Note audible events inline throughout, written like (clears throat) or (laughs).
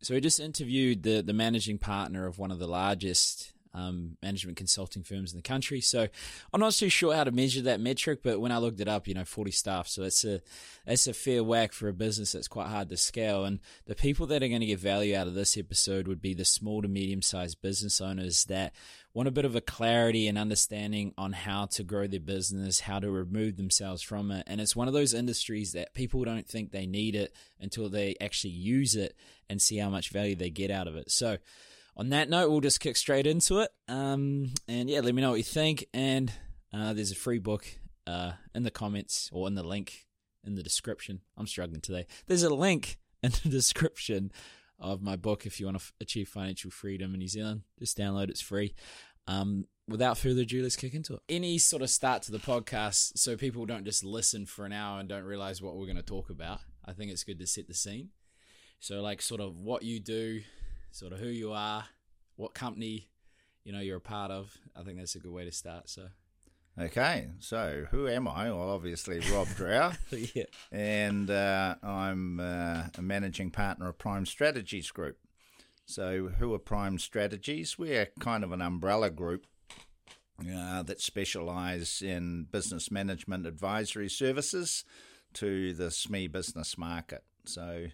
So we just interviewed the the managing partner of one of the largest um, management consulting firms in the country. So I'm not too sure how to measure that metric, but when I looked it up, you know, 40 staff. So that's a, that's a fair whack for a business that's quite hard to scale. And the people that are going to get value out of this episode would be the small to medium sized business owners that want a bit of a clarity and understanding on how to grow their business, how to remove themselves from it. And it's one of those industries that people don't think they need it until they actually use it and see how much value they get out of it. So on that note, we'll just kick straight into it. Um, and yeah, let me know what you think. And uh, there's a free book uh, in the comments or in the link in the description. I'm struggling today. There's a link (laughs) in the description of my book if you want to f- achieve financial freedom in New Zealand. Just download, it's free. Um, without further ado, let's kick into it. Any sort of start to the podcast so people don't just listen for an hour and don't realize what we're going to talk about. I think it's good to set the scene. So, like, sort of what you do, sort of who you are, what company you know you're a part of. I think that's a good way to start. So. Okay, so who am I? Well, obviously Rob Drow, (laughs) yeah. and uh, I'm uh, a managing partner of Prime Strategies Group. So, who are Prime Strategies? We're kind of an umbrella group uh, that specialise in business management advisory services to the SME business market. So,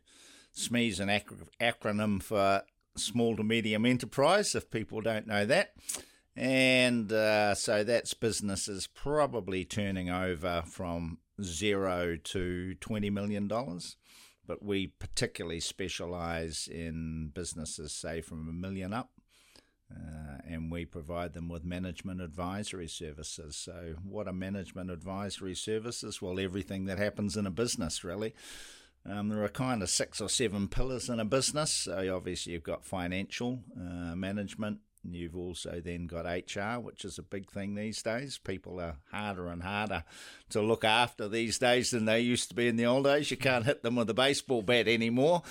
SME is an ac- acronym for small to medium enterprise, if people don't know that. And uh, so that's businesses probably turning over from zero to $20 million. But we particularly specialize in businesses, say, from a million up. Uh, and we provide them with management advisory services. So, what are management advisory services? Well, everything that happens in a business, really. Um, there are kind of six or seven pillars in a business. So obviously you've got financial uh, management. You've also then got HR, which is a big thing these days. People are harder and harder to look after these days than they used to be in the old days. You can't hit them with a baseball bat anymore.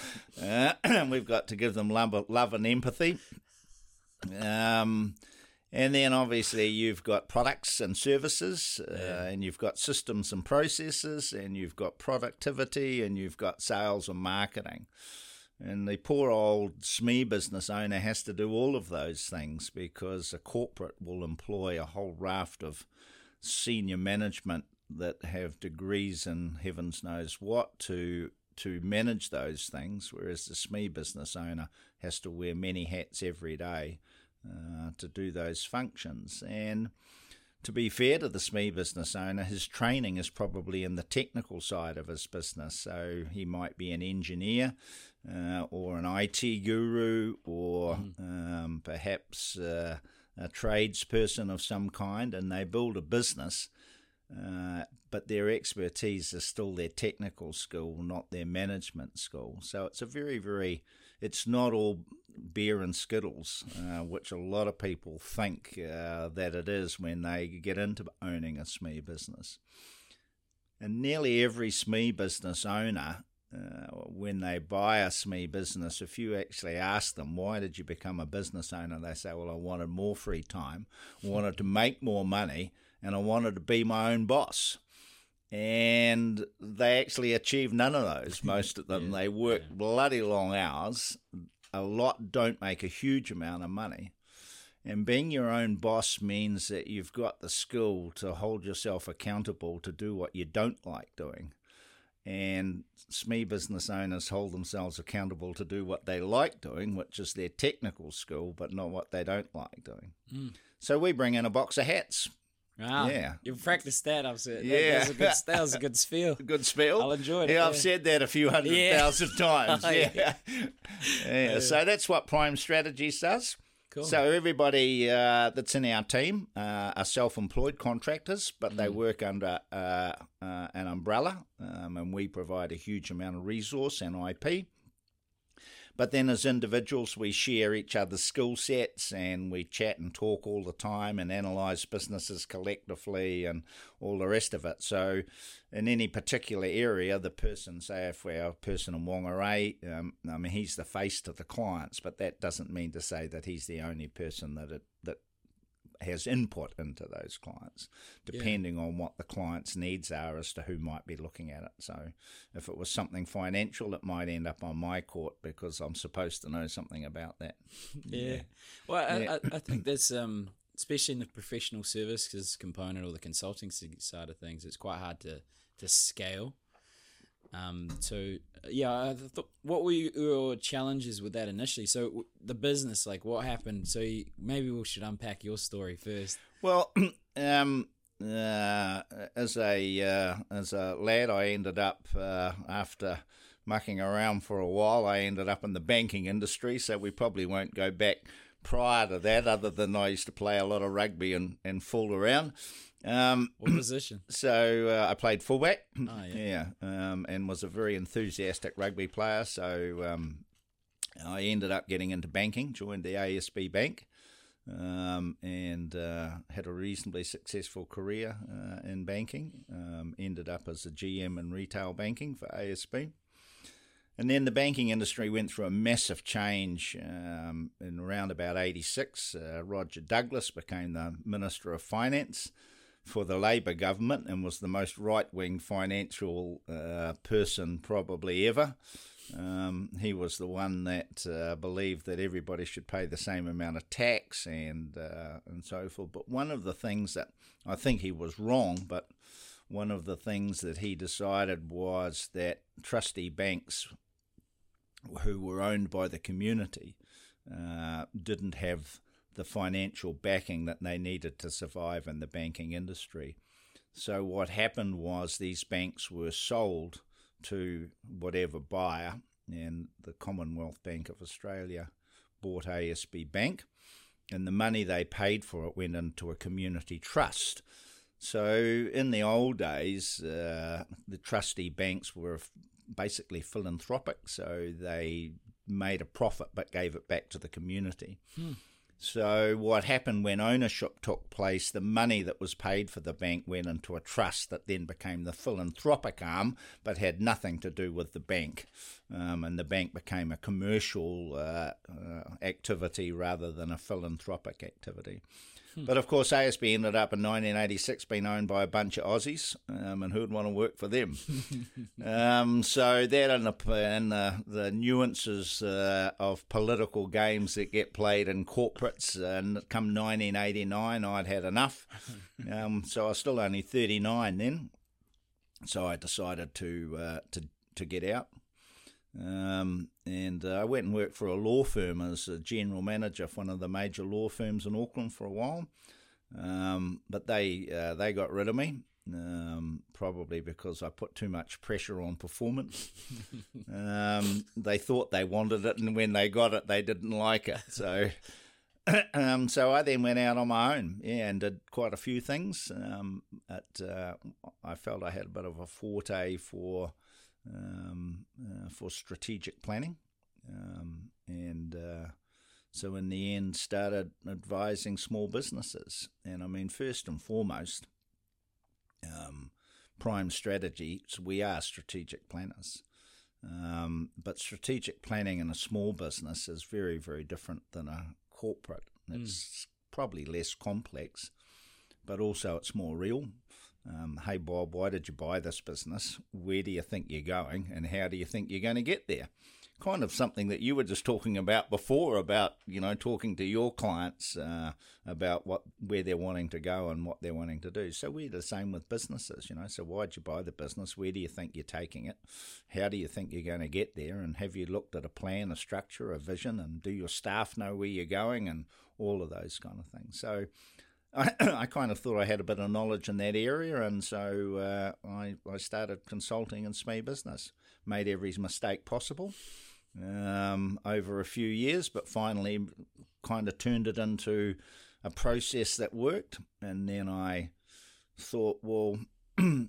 Uh, (clears throat) we've got to give them love, love and empathy. Um, and then obviously you've got products and services, uh, and you've got systems and processes, and you've got productivity, and you've got sales and marketing. And the poor old SME business owner has to do all of those things because a corporate will employ a whole raft of senior management that have degrees and heavens knows what to to manage those things, whereas the SME business owner has to wear many hats every day uh, to do those functions. And to be fair to the SME business owner, his training is probably in the technical side of his business. So he might be an engineer uh, or an IT guru or mm. um, perhaps uh, a tradesperson of some kind, and they build a business. Uh, but their expertise is still their technical skill, not their management skill. So it's a very, very, it's not all beer and skittles, uh, which a lot of people think uh, that it is when they get into owning a SME business. And nearly every SME business owner, uh, when they buy a SME business, if you actually ask them, why did you become a business owner? They say, well, I wanted more free time, wanted to make more money, and I wanted to be my own boss and they actually achieve none of those. (laughs) Most of them, yeah, they work yeah. bloody long hours a lot don't make a huge amount of money. And being your own boss means that you've got the skill to hold yourself accountable to do what you don't like doing. And SME business owners hold themselves accountable to do what they like doing, which is their technical skill, but not what they don't like doing. Mm. So we bring in a box of hats. Wow. Yeah. You've practiced that, I've said. Yeah. That, was a good, that was (laughs) a good spiel. good spiel. I'll enjoy it. Yeah, yeah, I've said that a few hundred yeah. thousand (laughs) times. yeah. yeah. yeah. So that's what Prime Strategies does. Cool. So everybody uh, that's in our team uh, are self-employed contractors, but they mm. work under uh, uh, an umbrella, um, and we provide a huge amount of resource and IP. But then as individuals, we share each other's skill sets and we chat and talk all the time and analyse businesses collectively and all the rest of it. So, in any particular area, the person, say if we're a person in Whangarei, um, I mean, he's the face to the clients, but that doesn't mean to say that he's the only person that it, that has input into those clients, depending yeah. on what the client's needs are as to who might be looking at it. So, if it was something financial, it might end up on my court because I'm supposed to know something about that. (laughs) yeah. yeah. Well, yeah. I, I, think (clears throat) that's um, especially in the professional services component or the consulting side of things, it's quite hard to to scale. Um, so yeah, what were your challenges with that initially? So the business, like what happened? So you, maybe we should unpack your story first. Well, (clears throat) um, uh, as a uh, as a lad, I ended up uh, after mucking around for a while. I ended up in the banking industry, so we probably won't go back prior to that, other than I used to play a lot of rugby and, and fool around. Um, what position? (clears throat) So uh, I played fullback. Oh, yeah. (clears throat) yeah um, and was a very enthusiastic rugby player. So um, I ended up getting into banking, joined the ASB Bank, um, and uh, had a reasonably successful career uh, in banking. Um, ended up as a GM in retail banking for ASB. And then the banking industry went through a massive change um, in around about 86. Uh, Roger Douglas became the Minister of Finance for the Labor government and was the most right wing financial uh, person probably ever. Um, he was the one that uh, believed that everybody should pay the same amount of tax and uh, and so forth. But one of the things that I think he was wrong, but one of the things that he decided was that trustee banks, who were owned by the community, uh, didn't have the financial backing that they needed to survive in the banking industry. So, what happened was these banks were sold to whatever buyer, and the Commonwealth Bank of Australia bought ASB Bank, and the money they paid for it went into a community trust. So, in the old days, uh, the trustee banks were basically philanthropic, so they made a profit but gave it back to the community. Hmm. So, what happened when ownership took place, the money that was paid for the bank went into a trust that then became the philanthropic arm, but had nothing to do with the bank. Um, and the bank became a commercial uh, uh, activity rather than a philanthropic activity. Hmm. But of course, ASB ended up in 1986 being owned by a bunch of Aussies, um, and who'd want to work for them? (laughs) um, so that and the, and the, the nuances uh, of political games that get played in corporates, and come 1989, I'd had enough. (laughs) Um, so I was still only 39 then. So I decided to uh, to to get out. Um, and uh, I went and worked for a law firm as a general manager for one of the major law firms in Auckland for a while. Um, but they uh, they got rid of me, um, probably because I put too much pressure on performance. (laughs) Um, they thought they wanted it, and when they got it, they didn't like it. So. (coughs) Um, so I then went out on my own, yeah, and did quite a few things. Um, at, uh, I felt I had a bit of a forte for um, uh, for strategic planning. Um, and uh, so in the end, started advising small businesses. And I mean, first and foremost, um, Prime Strategies, we are strategic planners. Um, but strategic planning in a small business is very, very different than a corporate. It's mm. probably less complex, but also it's more real um, hey Bob, why did you buy this business? Where do you think you're going, and how do you think you're going to get there? Kind of something that you were just talking about before about you know talking to your clients uh, about what where they're wanting to go and what they're wanting to do. So we're the same with businesses, you know. So why'd you buy the business? Where do you think you're taking it? How do you think you're going to get there? And have you looked at a plan, a structure, a vision, and do your staff know where you're going and all of those kind of things? So (coughs) I, I kind of thought I had a bit of knowledge in that area, and so uh, I, I started consulting in SME business. Made every mistake possible um, over a few years, but finally kind of turned it into a process that worked. And then I thought, well, (clears throat)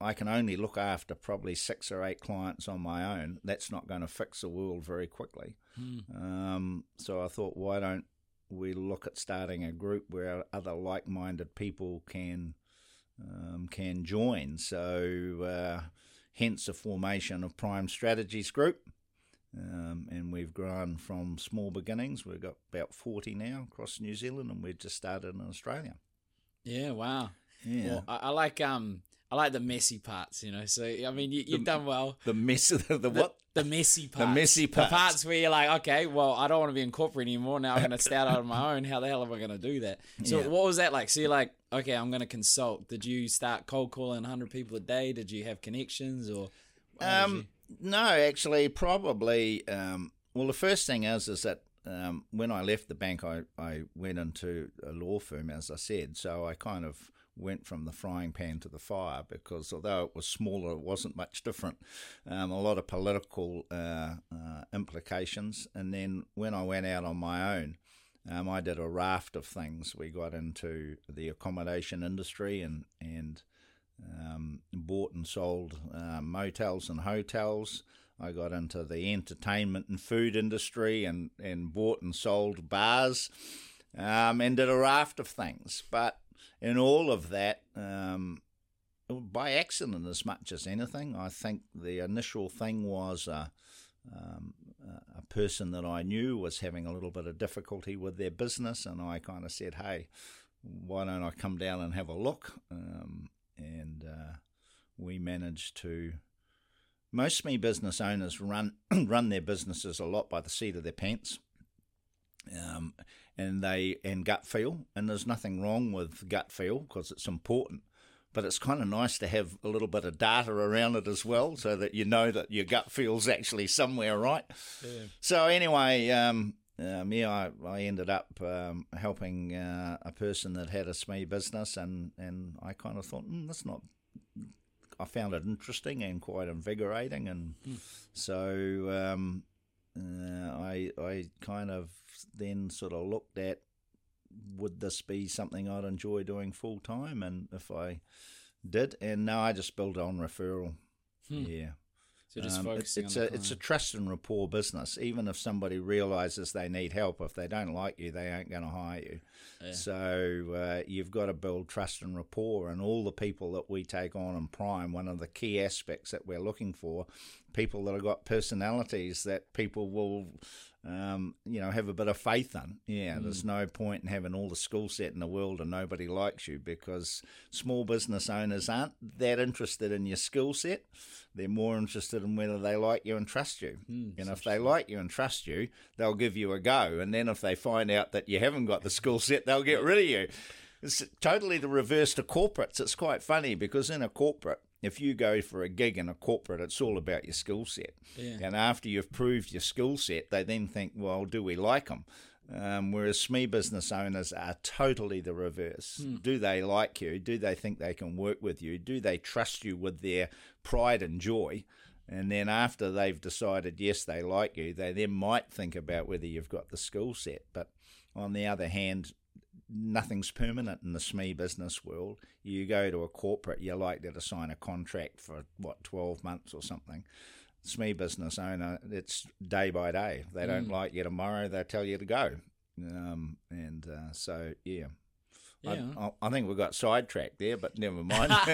I can only look after probably six or eight clients on my own. That's not going to fix the world very quickly. Hmm. Um, so I thought, why don't we look at starting a group where other like-minded people can um, can join. So, uh, hence the formation of Prime Strategies Group. Um, and we've grown from small beginnings. We've got about 40 now across New Zealand, and we've just started in Australia. Yeah, wow. Yeah. Well, I, I like um, I like the messy parts. You know, so I mean, you, you've done well. the mess (laughs) the, the what? The messy parts. The messy parts. The parts. where you're like, okay, well, I don't want to be in corporate anymore. Now I'm going to start out on my (laughs) own. How the hell am I going to do that? So Yeah. what was that like? So you're like, okay, I'm going to consult. Did you start cold calling 100 people a day? Did you have connections or? Um, no, actually, probably. Um, well, the first thing is is that um, when I left the bank, I, I went into a law firm, as I said. So I kind of went from the frying pan to the fire because although it was smaller, it wasn't much different. Um, a lot of political uh, uh, implications. And then when I went out on my own, um, I did a raft of things. We got into the accommodation industry and and um, bought and sold uh, motels and hotels. I got into the entertainment and food industry and, and bought and sold bars um, and did a raft of things. But in all of that, um, by accident as much as anything, I think the initial thing was uh, um, a person that I knew was having a little bit of difficulty with their business, and I kind of said, "Hey, why don't I come down and have a look?" Um, and uh, we managed to. Most me business owners run (clears throat) run their businesses a lot by the seat of their pants, um, and they and gut feel. And there's nothing wrong with gut feel because it's important but it's kind of nice to have a little bit of data around it as well so that you know that your gut feels actually somewhere right. Yeah. So, anyway, um, um, yeah, I, I ended up um, helping uh, a person that had a SME business, and, and I kind of thought, mm, that's not. I found it interesting and quite invigorating, and so um, uh, I I kind of then sort of looked at would this be something I'd enjoy doing full time? And if I did, and now I just build on referral. Hmm. Yeah. So just Um, it- focusing it's on a it's a trust and rapport business. Even if somebody realizes they need help, if they don't like you, they aren't going to hire you. Yeah. So uh, you've got to build trust and rapport. And all the people that we take on in Prime, one of the key aspects that we're looking for, people that have got personalities that people will, um, you know, have a bit of faith in. Yeah, there's no point in having all the skill set in the world and nobody likes you because small business owners aren't that interested in your skill set. They're more interested in whether they like you and trust you. and if they like you and trust you, they'll give you a go. And then if they find out that you haven't got the skill set, they'll get rid of you. It's totally the reverse to corporates. It's quite funny because in a corporate, if you go for a gig in a corporate, it's all about your skill set. Yeah. And after you've proved your skill set, they then think, well, do we like them? Um, whereas SME business owners are totally the reverse. Do they like you? Do they think they can work with you? Do they trust you with their pride and joy? And then after they've decided, yes, they like you, they then might think about whether you've got the skill set. But on the other hand, nothing's permanent in the SME business world. You go to a corporate, you're likely to sign a contract for, what, 12 months or something. SME business owner, it's day by day. They don't like you tomorrow, they tell you to go. Um, and uh, so, yeah. Yeah. I, I, think we got sidetracked there, but never mind. (laughs)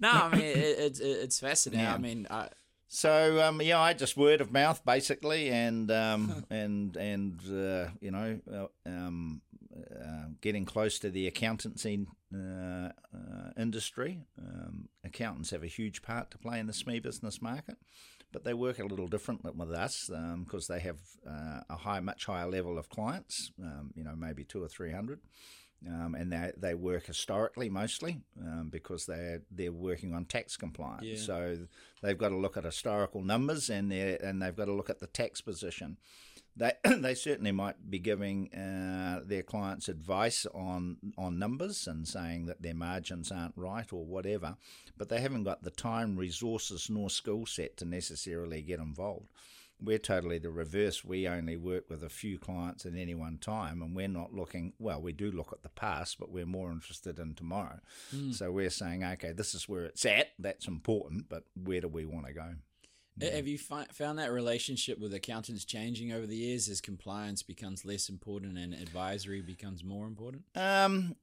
no, I mean it, it's it's fascinating. Yeah. I mean, I, So um, yeah, I just word of mouth basically, and um, (laughs) and and uh, you know, uh, um, uh, getting close to the accountancy uh, uh, industry. Um, accountants have a huge part to play in the SME business market, but they work a little differently with us because they have uh, a high, much higher level of clients. Um, you know, maybe two or three hundred. Um, and they, they work historically mostly um, because they're they're working on tax compliance. Yeah. So they've got to look at historical numbers and they and they've got to look at the tax position. They (clears throat) they certainly might be giving uh, their clients advice on on numbers and saying that their margins aren't right or whatever, but they haven't got the time, resources, nor skill set to necessarily get involved. We're totally the reverse. We only work with a few clients at any one time, and we're not looking. Well, we do look at the past, but we're more interested in tomorrow. So we're saying, okay, this is where it's at. That's important, but where do we want to go? Have you fi- found that relationship with accountants changing over the years as compliance becomes less important and advisory becomes more important? Um,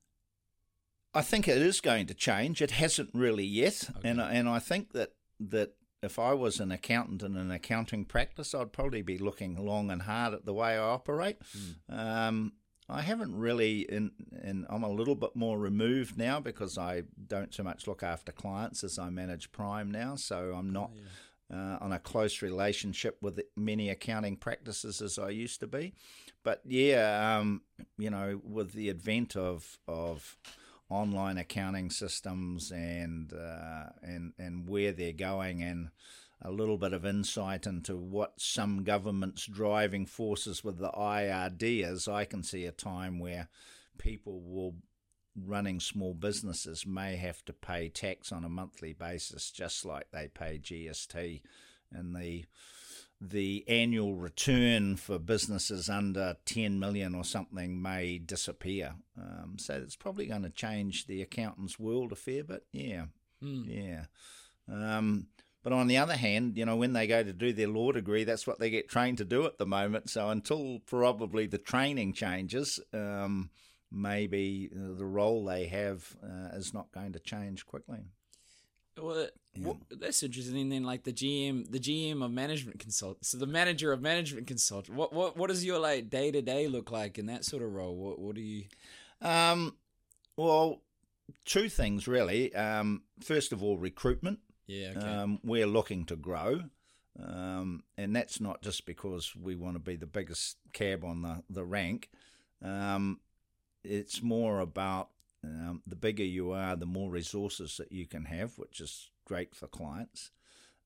I think it is going to change. It hasn't really yet, and and I think that that if I was an accountant in an accounting practice, I'd probably be looking long and hard at the way I operate. Mm. Um, I haven't really, in, and I'm a little bit more removed now because I don't so much look after clients as I manage Prime now. So I'm not oh, yeah. Uh, on a close relationship with many accounting practices as I used to be. But yeah, um, you know, with the advent of of online accounting systems and uh, and and where they're going and a little bit of insight into what some government's driving forces with the IRD is, I can see a time where people will running small businesses may have to pay tax on a monthly basis just like they pay GST and the the annual return for businesses under 10 million or something may disappear. Um, so it's probably going to change the accountant's world a fair bit. Yeah. Mm. Yeah. Um, but on the other hand, you know, when they go to do their law degree, that's what they get trained to do at the moment. So until probably the training changes, um, maybe the role they have uh, is not going to change quickly. Well, yeah. well, that's interesting. And then, like the GM, the GM of management consult, so the manager of management consult. What what what does your like day to day look like in that sort of role? What what do you? Um, well, two things really. Um, first of all, recruitment. Yeah. Okay. Um, we're looking to grow. Um, and that's not just because we want to be the biggest cab on the, the rank. Um, it's more about um, the bigger you are, the more resources that you can have, which is great for clients.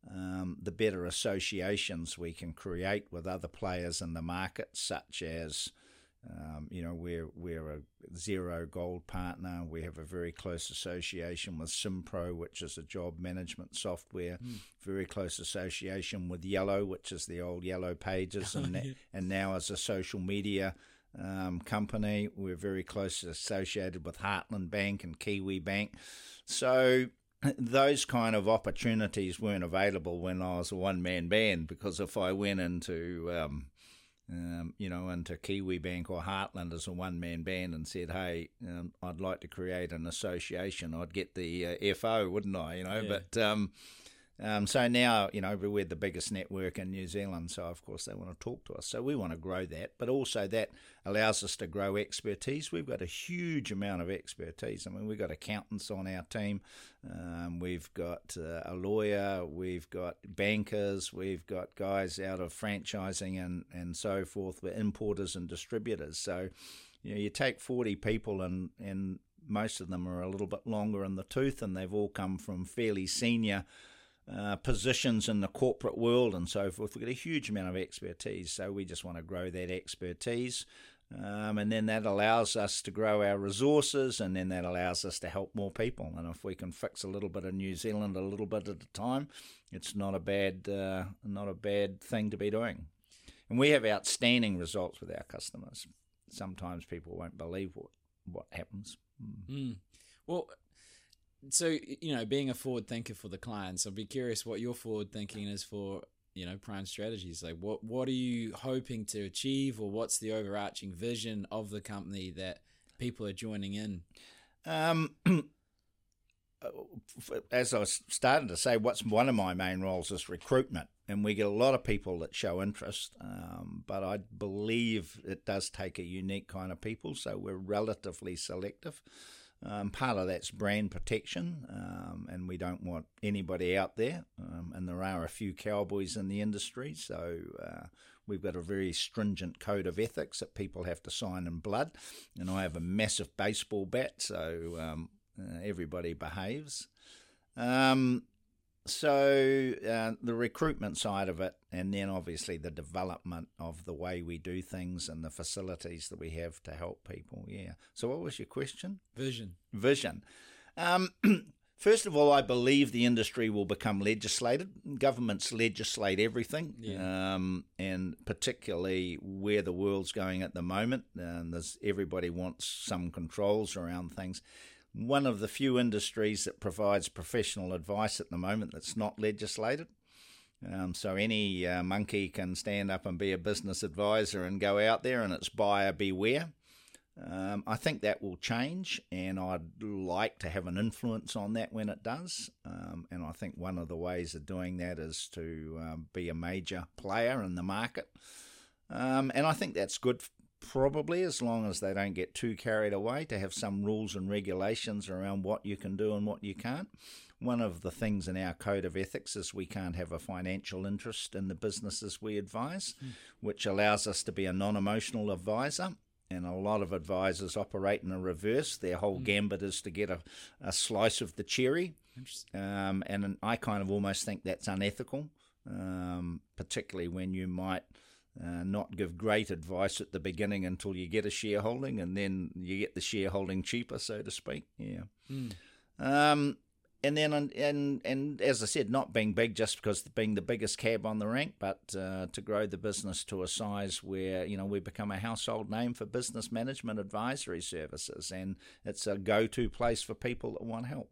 Um, the better associations we can create with other players in the market, such as um, you know, we're we're a Xero gold partner. We have a very close association with SimPro, which is a job management software. Mm. Very close association with Yellow, which is the old Yellow Pages, (laughs) and yeah. and now as a social media um, company. We're very closely associated with Heartland Bank and Kiwi Bank. So those kind of opportunities weren't available when I was a one man band because if I went into um, um, you know, into Kiwi Bank or Heartland as a one man band and said, hey, um, I'd like to create an association, I'd get the uh, FO, wouldn't I? You know, yeah. but um, so now, you know, we're the biggest network in New Zealand, so of course they want to talk to us. So we want to grow that, but also that allows us to grow expertise. We've got a huge amount of expertise. I mean, we've got accountants on our team, um, we've got uh, a lawyer, we've got bankers, we've got guys out of franchising and, and so forth, we're importers and distributors. So, you know, you take 40 people and, and most of them are a little bit longer in the tooth and they've all come from fairly senior uh, positions in the corporate world and so forth. We've got a huge amount of expertise, so we just want to grow that expertise. Um, and then that allows us to grow our resources, and then that allows us to help more people. And if we can fix a little bit of New Zealand a little bit at a time, it's not a bad uh, not a bad thing to be doing. And we have outstanding results with our customers. Sometimes people won't believe what what happens. Mm. Well, so you know, being a forward thinker for the clients, I'd be curious what your forward thinking is for you know prime strategies. Like, what what are you hoping to achieve, or what's the overarching vision of the company that people are joining in? Um, (clears throat) as I was starting to say, what's one of my main roles is recruitment, and we get a lot of people that show interest. Um, but I believe it does take a unique kind of people, so we're relatively selective. Um, part of that's brand protection, um, and we don't want anybody out there. Um, and there are a few cowboys in the industry, so uh, we've got a very stringent code of ethics that people have to sign in blood. And I have a massive baseball bat, so um, uh, everybody behaves. Um, so uh, the recruitment side of it, and then obviously the development of the way we do things and the facilities that we have to help people. Yeah. So what was your question? Vision. Vision. Um, (clears throat) first of all, I believe the industry will become legislated. Governments legislate everything, yeah. um, and particularly where the world's going at the moment. And there's everybody wants some controls around things one of the few industries that provides professional advice at the moment that's not legislated. Um, so any uh, monkey can stand up and be a business advisor and go out there, and it's buyer beware. Um, I think that will change, and I'd like to have an influence on that when it does. Um, and I think one of the ways of doing that is to um, be a major player in the market. Um, and I think that's good, probably, as long as they don't get too carried away, to have some rules and regulations around what you can do and what you can't. One of the things in our code of ethics is we can't have a financial interest in the businesses we advise, mm. which allows us to be a non emotional advisor and a lot of advisors operate in a reverse. Their whole mm. gambit is to get a, a slice of the cherry. Um, and I kind of almost think that's unethical, um, particularly when you might uh, not give great advice at the beginning until you get a shareholding and then you get the shareholding cheaper, so to speak. Yeah. Mm. Um, and then and, and and as I said, not being big just because being the biggest cab on the rank, but uh, to grow the business to a size where you know we become a household name for business management advisory services, and it's a go-to place for people that want help.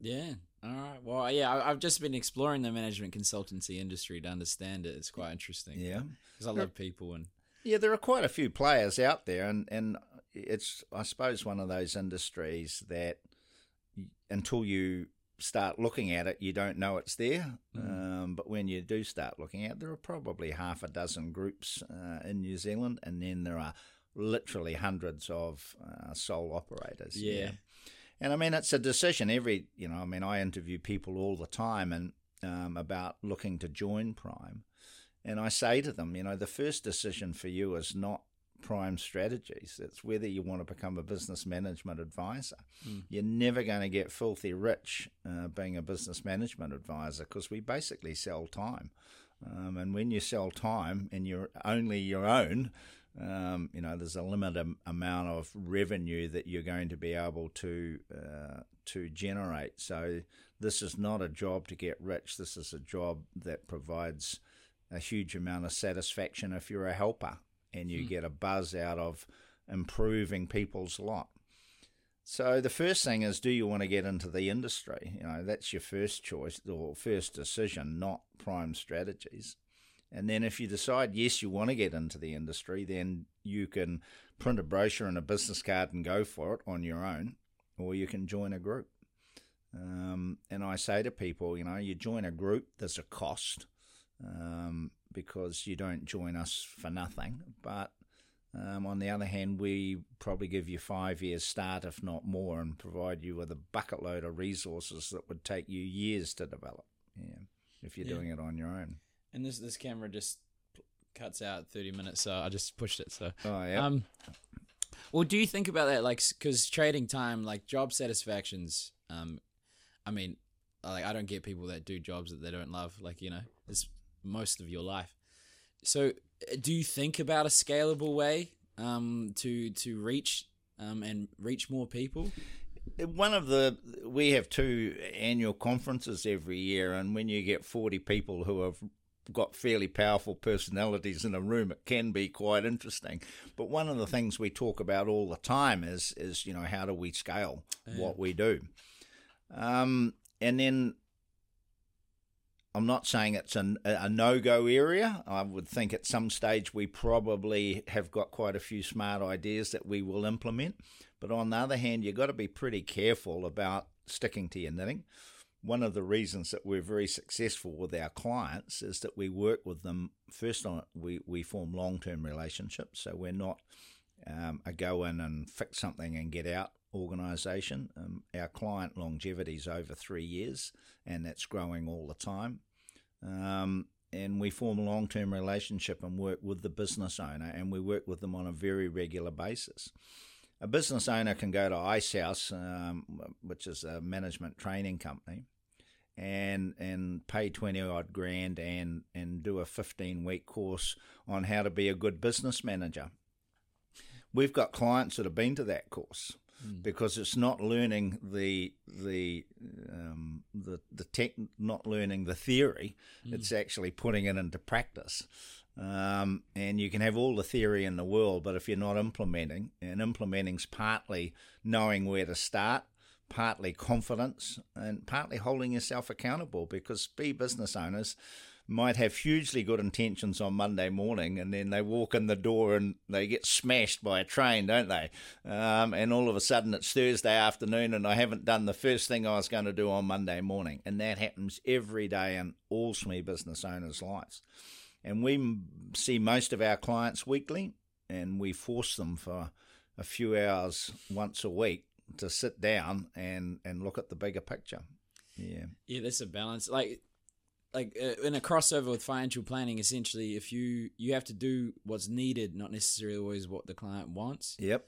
Yeah. All right. Well, yeah, I've just been exploring the management consultancy industry to understand it. It's quite interesting. Yeah, because I love people and yeah, there are quite a few players out there, and and it's I suppose one of those industries that until you start looking at it, you don't know it's there. Mm. Um, but when you do start looking at it, there are probably half a dozen groups uh, in New Zealand, and then there are literally hundreds of uh, sole operators. Yeah. yeah. And I mean, it's a decision every, you know, I mean, I interview people all the time and um, about looking to join Prime. And I say to them, you know, the first decision for you is not prime strategies. It's whether you want to become a business management advisor. Mm. You're never going to get filthy rich uh, being a business management advisor because we basically sell time. Um, and when you sell time and you're only your own, um, you know, there's a limited amount of revenue that you're going to be able to uh, to generate. So this is not a job to get rich. This is a job that provides a huge amount of satisfaction if you're a helper and you mm. get a buzz out of improving people's lot. So the first thing is, do you want to get into the industry? You know, that's your first choice or first decision, not prime strategies. And then if you decide yes, you want to get into the industry, then you can print a brochure and a business card and go for it on your own, or you can join a group. Um, and I say to people, you know, you join a group, there's a cost. Um, because you don't join us for nothing. But um, on the other hand, we probably give you five years start, if not more, and provide you with a bucket load of resources that would take you years to develop. Yeah, if you're yeah. doing it on your own. And this this camera just cuts out 30 minutes, so I just pushed it. So, oh yeah. Um, well, do you think about that, like, because trading time, like job satisfactions, um, I mean, like I don't get people that do jobs that they don't love. Like you know, it's most of your life. So, uh, do you think about a scalable way um, to to reach um, and reach more people? One of the we have two annual conferences every year, and when you get forty people who have got fairly powerful personalities in a room, it can be quite interesting. But one of the things we talk about all the time is is you know how do we scale yeah. what we do, um, and then I'm not saying it's a, a no go area. I would think at some stage we probably have got quite a few smart ideas that we will implement. But on the other hand, you've got to be pretty careful about sticking to your knitting. One of the reasons that we're very successful with our clients is that we work with them first on we, we form long term relationships. So we're not um, a go in and fix something and get out organisation. Um, our client longevity is over three years, and that's growing all the time. Um, and we form a long term relationship and work with the business owner, and we work with them on a very regular basis. A business owner can go to Icehouse, um, which is a management training company, and and pay twenty odd grand and and do a fifteen week course on how to be a good business manager. We've got clients that have been to that course mm. because it's not learning the the um, the the tech, not learning the theory. Mm. It's actually putting it into practice. Um, and you can have all the theory in the world, but if you're not implementing, and implementing's partly knowing where to start, partly confidence, and partly holding yourself accountable. Because be business owners, might have hugely good intentions on Monday morning, and then they walk in the door and they get smashed by a train, don't they? Um, and all of a sudden it's Thursday afternoon, and I haven't done the first thing I was going to do on Monday morning, and that happens every day in all SME business owners' lives. And we see most of our clients weekly, and we force them for a few hours once a week to sit down and and look at the bigger picture. Yeah. Yeah, that's a balance. Like like uh, in a crossover with financial planning essentially if you you have to do what's needed not necessarily always what the client wants Yep.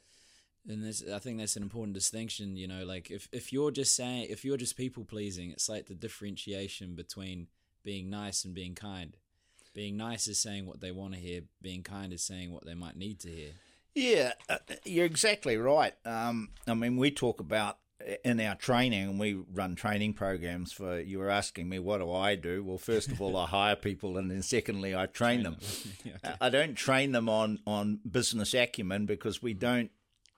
and this i think that's an important distinction you know like if, if you're just saying if you're just people pleasing it's like the differentiation between being nice and being kind being nice is saying what they want to hear being kind is saying what they might need to hear Yeah, uh, you're exactly right. Um, I mean, we talk about in our training, and we run training programs for. You were asking me, what do I do? Well, first of all, I (laughs) hire people, and then secondly, I train them. (laughs) Yeah, okay. I don't train them on on business acumen because we don't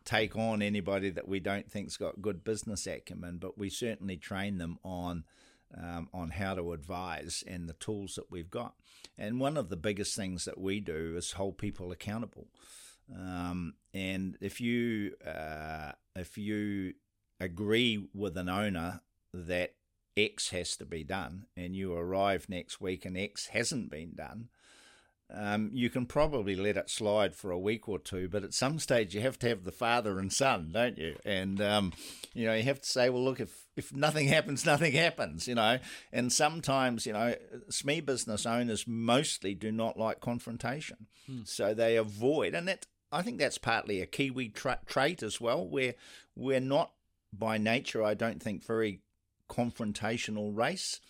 take on anybody that we don't think's got good business acumen, but we certainly train them on um, on how to advise and the tools that we've got. And one of the biggest things that we do is hold people accountable. Um, and if you uh, if you agree with an owner that X has to be done, and you arrive next week and X hasn't been done, um, you can probably let it slide for a week or two, but at some stage you have to have the father and son, don't you? And um, you know you have to say, well, look, if if nothing (laughs) happens, nothing happens, you know. And sometimes, you know, SME business owners mostly do not like confrontation, so they avoid, and that I think that's partly a Kiwi tra- trait as well, where we're not by nature, I don't think, very confrontational race.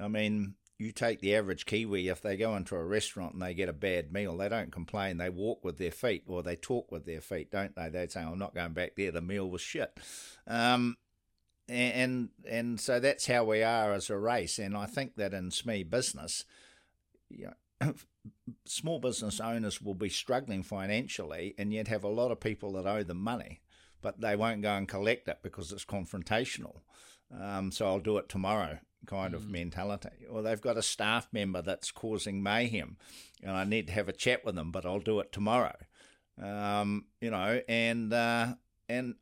I mean, you take the average Kiwi, if they go into a restaurant and they get a bad meal, they don't complain. They walk with their feet or they talk with their feet, don't they? They say, I'm not going back there. The meal was shit. Um, and and so that's how we are as a race. And I think that in SME business, you know, (coughs) small business owners will be struggling financially, and yet have a lot of people that owe them money, but they won't go and collect it because it's confrontational. Um, so I'll do it tomorrow, kind of mentality. Or they've got a staff member that's causing mayhem, and I need to have a chat with them, but I'll do it tomorrow. Um, you know, and uh, and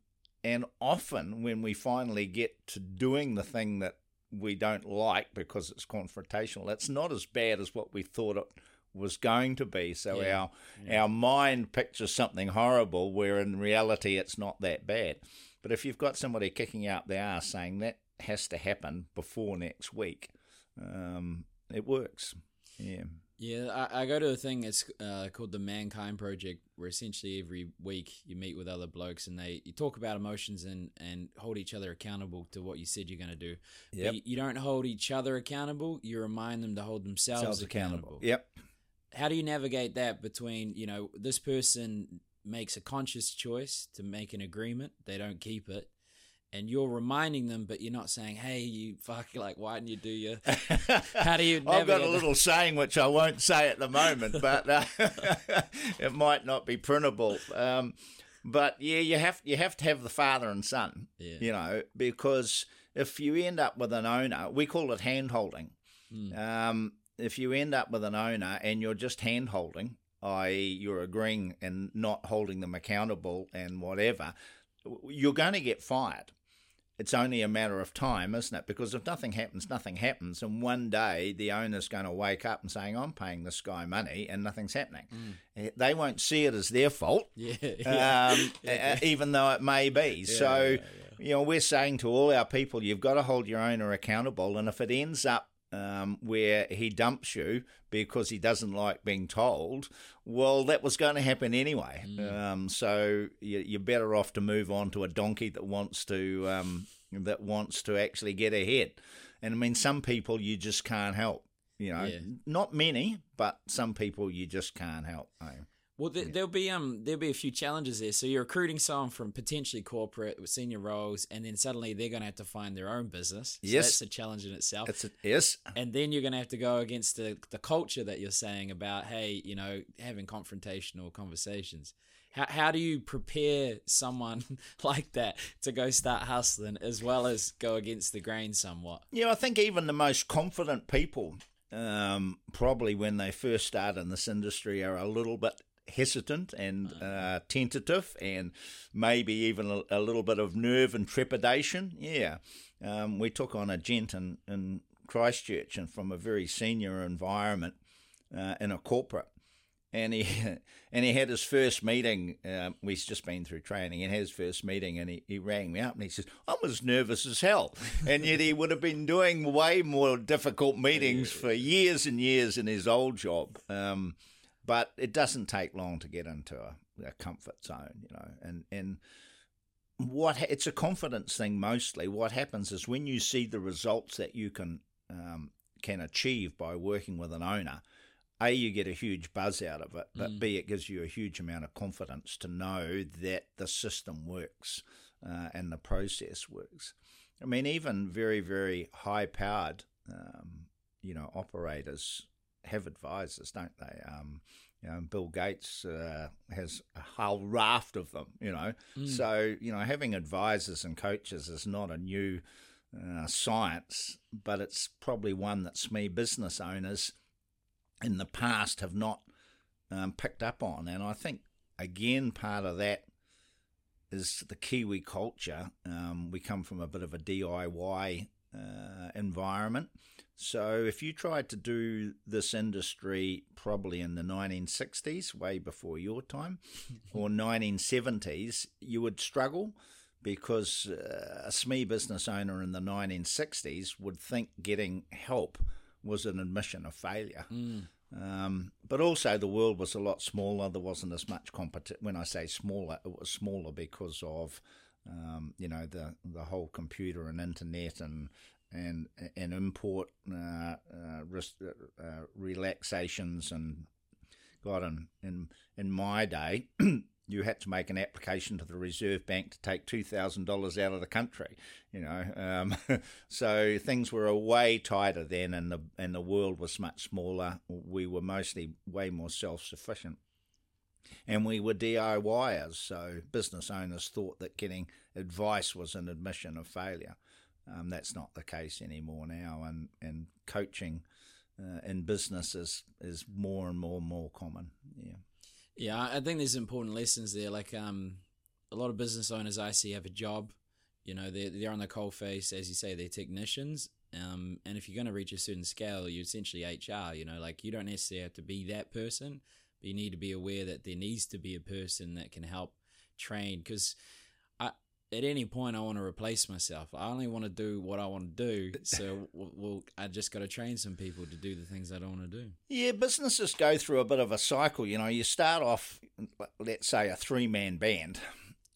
and often when we finally get to doing the thing that we don't like because it's confrontational, it's not as bad as what we thought it was going to be. So Yeah, our our mind pictures something horrible where in reality it's not that bad. But if you've got somebody kicking out the ass saying that has to happen before next week, um, it works. Yeah. Yeah, I, I go to a thing. It's uh, called the Mankind Project, where essentially every week you meet with other blokes and they you talk about emotions and and hold each other accountable to what you said you're going to do. Yep. you, you don't hold each other accountable. You remind them to hold themselves Selves accountable. Yep. How do you navigate that between you know this person makes a conscious choice to make an agreement, they don't keep it. And you're reminding them, but you're not saying, "Hey, you fuck! Like, why didn't you do your?" (laughs) How do you? I've got a little saying which I won't say at the moment, but uh, (laughs) it might not be printable. Um, but yeah, you have you have to have the father and son. Yeah. You know, because if you end up with an owner, we call it hand holding. Mm. Um, if you end up with an owner and you're just hand holding, i.e., you're agreeing and not holding them accountable and whatever, you're going to get fired it's only a matter of time, isn't it? Because if nothing happens, nothing happens. And one day the owner's going to wake up and saying, I'm paying this guy money and nothing's happening. Eh, They won't see it as their fault, Yeah, (laughs) yeah. um, uh, (laughs) even though it may be. so, you know, we're saying to all our people, you've got to hold your owner accountable. And if it ends up um, where he dumps you because he doesn't like being told, well, that was going to happen anyway. Um, so you, you're better off to move on to a donkey that wants to um, that wants to actually get ahead. And I mean, some people you just can't help. You know, Yeah. not many, but some people you just can't help. Well, there, there'll be um there'll be a few challenges there. So you're recruiting someone from potentially corporate with senior roles, and then suddenly they're going to have to find their own business. So Yes. that's a challenge in itself. It's a, yes, and then you're going to have to go against the the culture that you're saying about hey, you know, having confrontational conversations. How how do you prepare someone (laughs) like that to go start hustling as well as go against the grain somewhat? Yeah, I think even the most confident people um, probably when they first start in this industry, are a little bit hesitant and uh, tentative, and maybe even a, a, little bit of nerve and trepidation. Yeah, um, we took on a gent in, in Christchurch and from a very senior environment uh, in a corporate and he (laughs) and he had his first meeting. Um, we've just been through training, and had his first meeting, and he, he rang me up and he says, "I'm as nervous as hell," and yet he would have been doing way more difficult meetings for years and years in his old job. Um, but it doesn't take long to get into a, a comfort zone, you know, and and what it's a confidence thing mostly. What happens is when you see the results that you can um, can achieve by working with an owner a, you get a huge buzz out of it, but mm. B, it gives you a huge amount of confidence to know that the system works uh, and the process works. I mean, even very, very high powered, um, you know, operators have advisors, don't they? Um, you know, Bill Gates uh, has a whole raft of them, you know. Mm. So, you know, having advisors and coaches is not a new uh, science, but it's probably one that SME business owners in the past have not um, picked up on. And I think, again, part of that is the Kiwi culture. Um, we come from a bit of a DIY uh, environment. So if you tried to do this industry probably in the 1960s, way before your time, (laughs) or 1970s, you would struggle because uh, a SME business owner in the 1960s would think getting help was an admission of failure. Mm. Um, but also, the world was a lot smaller. There wasn't as much competition. When I say smaller, it was smaller because of um, you know the the whole computer and internet and and and import uh, uh, uh, relaxations and God in in in my day (clears throat) you had to make an application to the Reserve Bank to take two thousand dollars out of the country. You know, um, (laughs) so things were way tighter then, and the and the world was much smaller. We were mostly way more self sufficient, and we were DIYers. So business owners thought that getting advice was an admission of failure. Um, that's not the case anymore now, and and coaching uh, in business is is more and more and more common. Yeah. Yeah, I think there's important lessons there. Like um, a lot of business owners I see have a job. You know, they're they're on the coal face, as you say, they're technicians. Um, and if you're going to reach a certain scale, you're essentially HR. You know, like you don't necessarily have to be that person, but you need to be aware that there needs to be a person that can help train because at any point I want to replace myself. I only want to do what I want to do. (laughs) So, well, I just got to train some people to do the things I don't want to do. Yeah, businesses go through a bit of a cycle. You know, you start off, let's say, a three man band.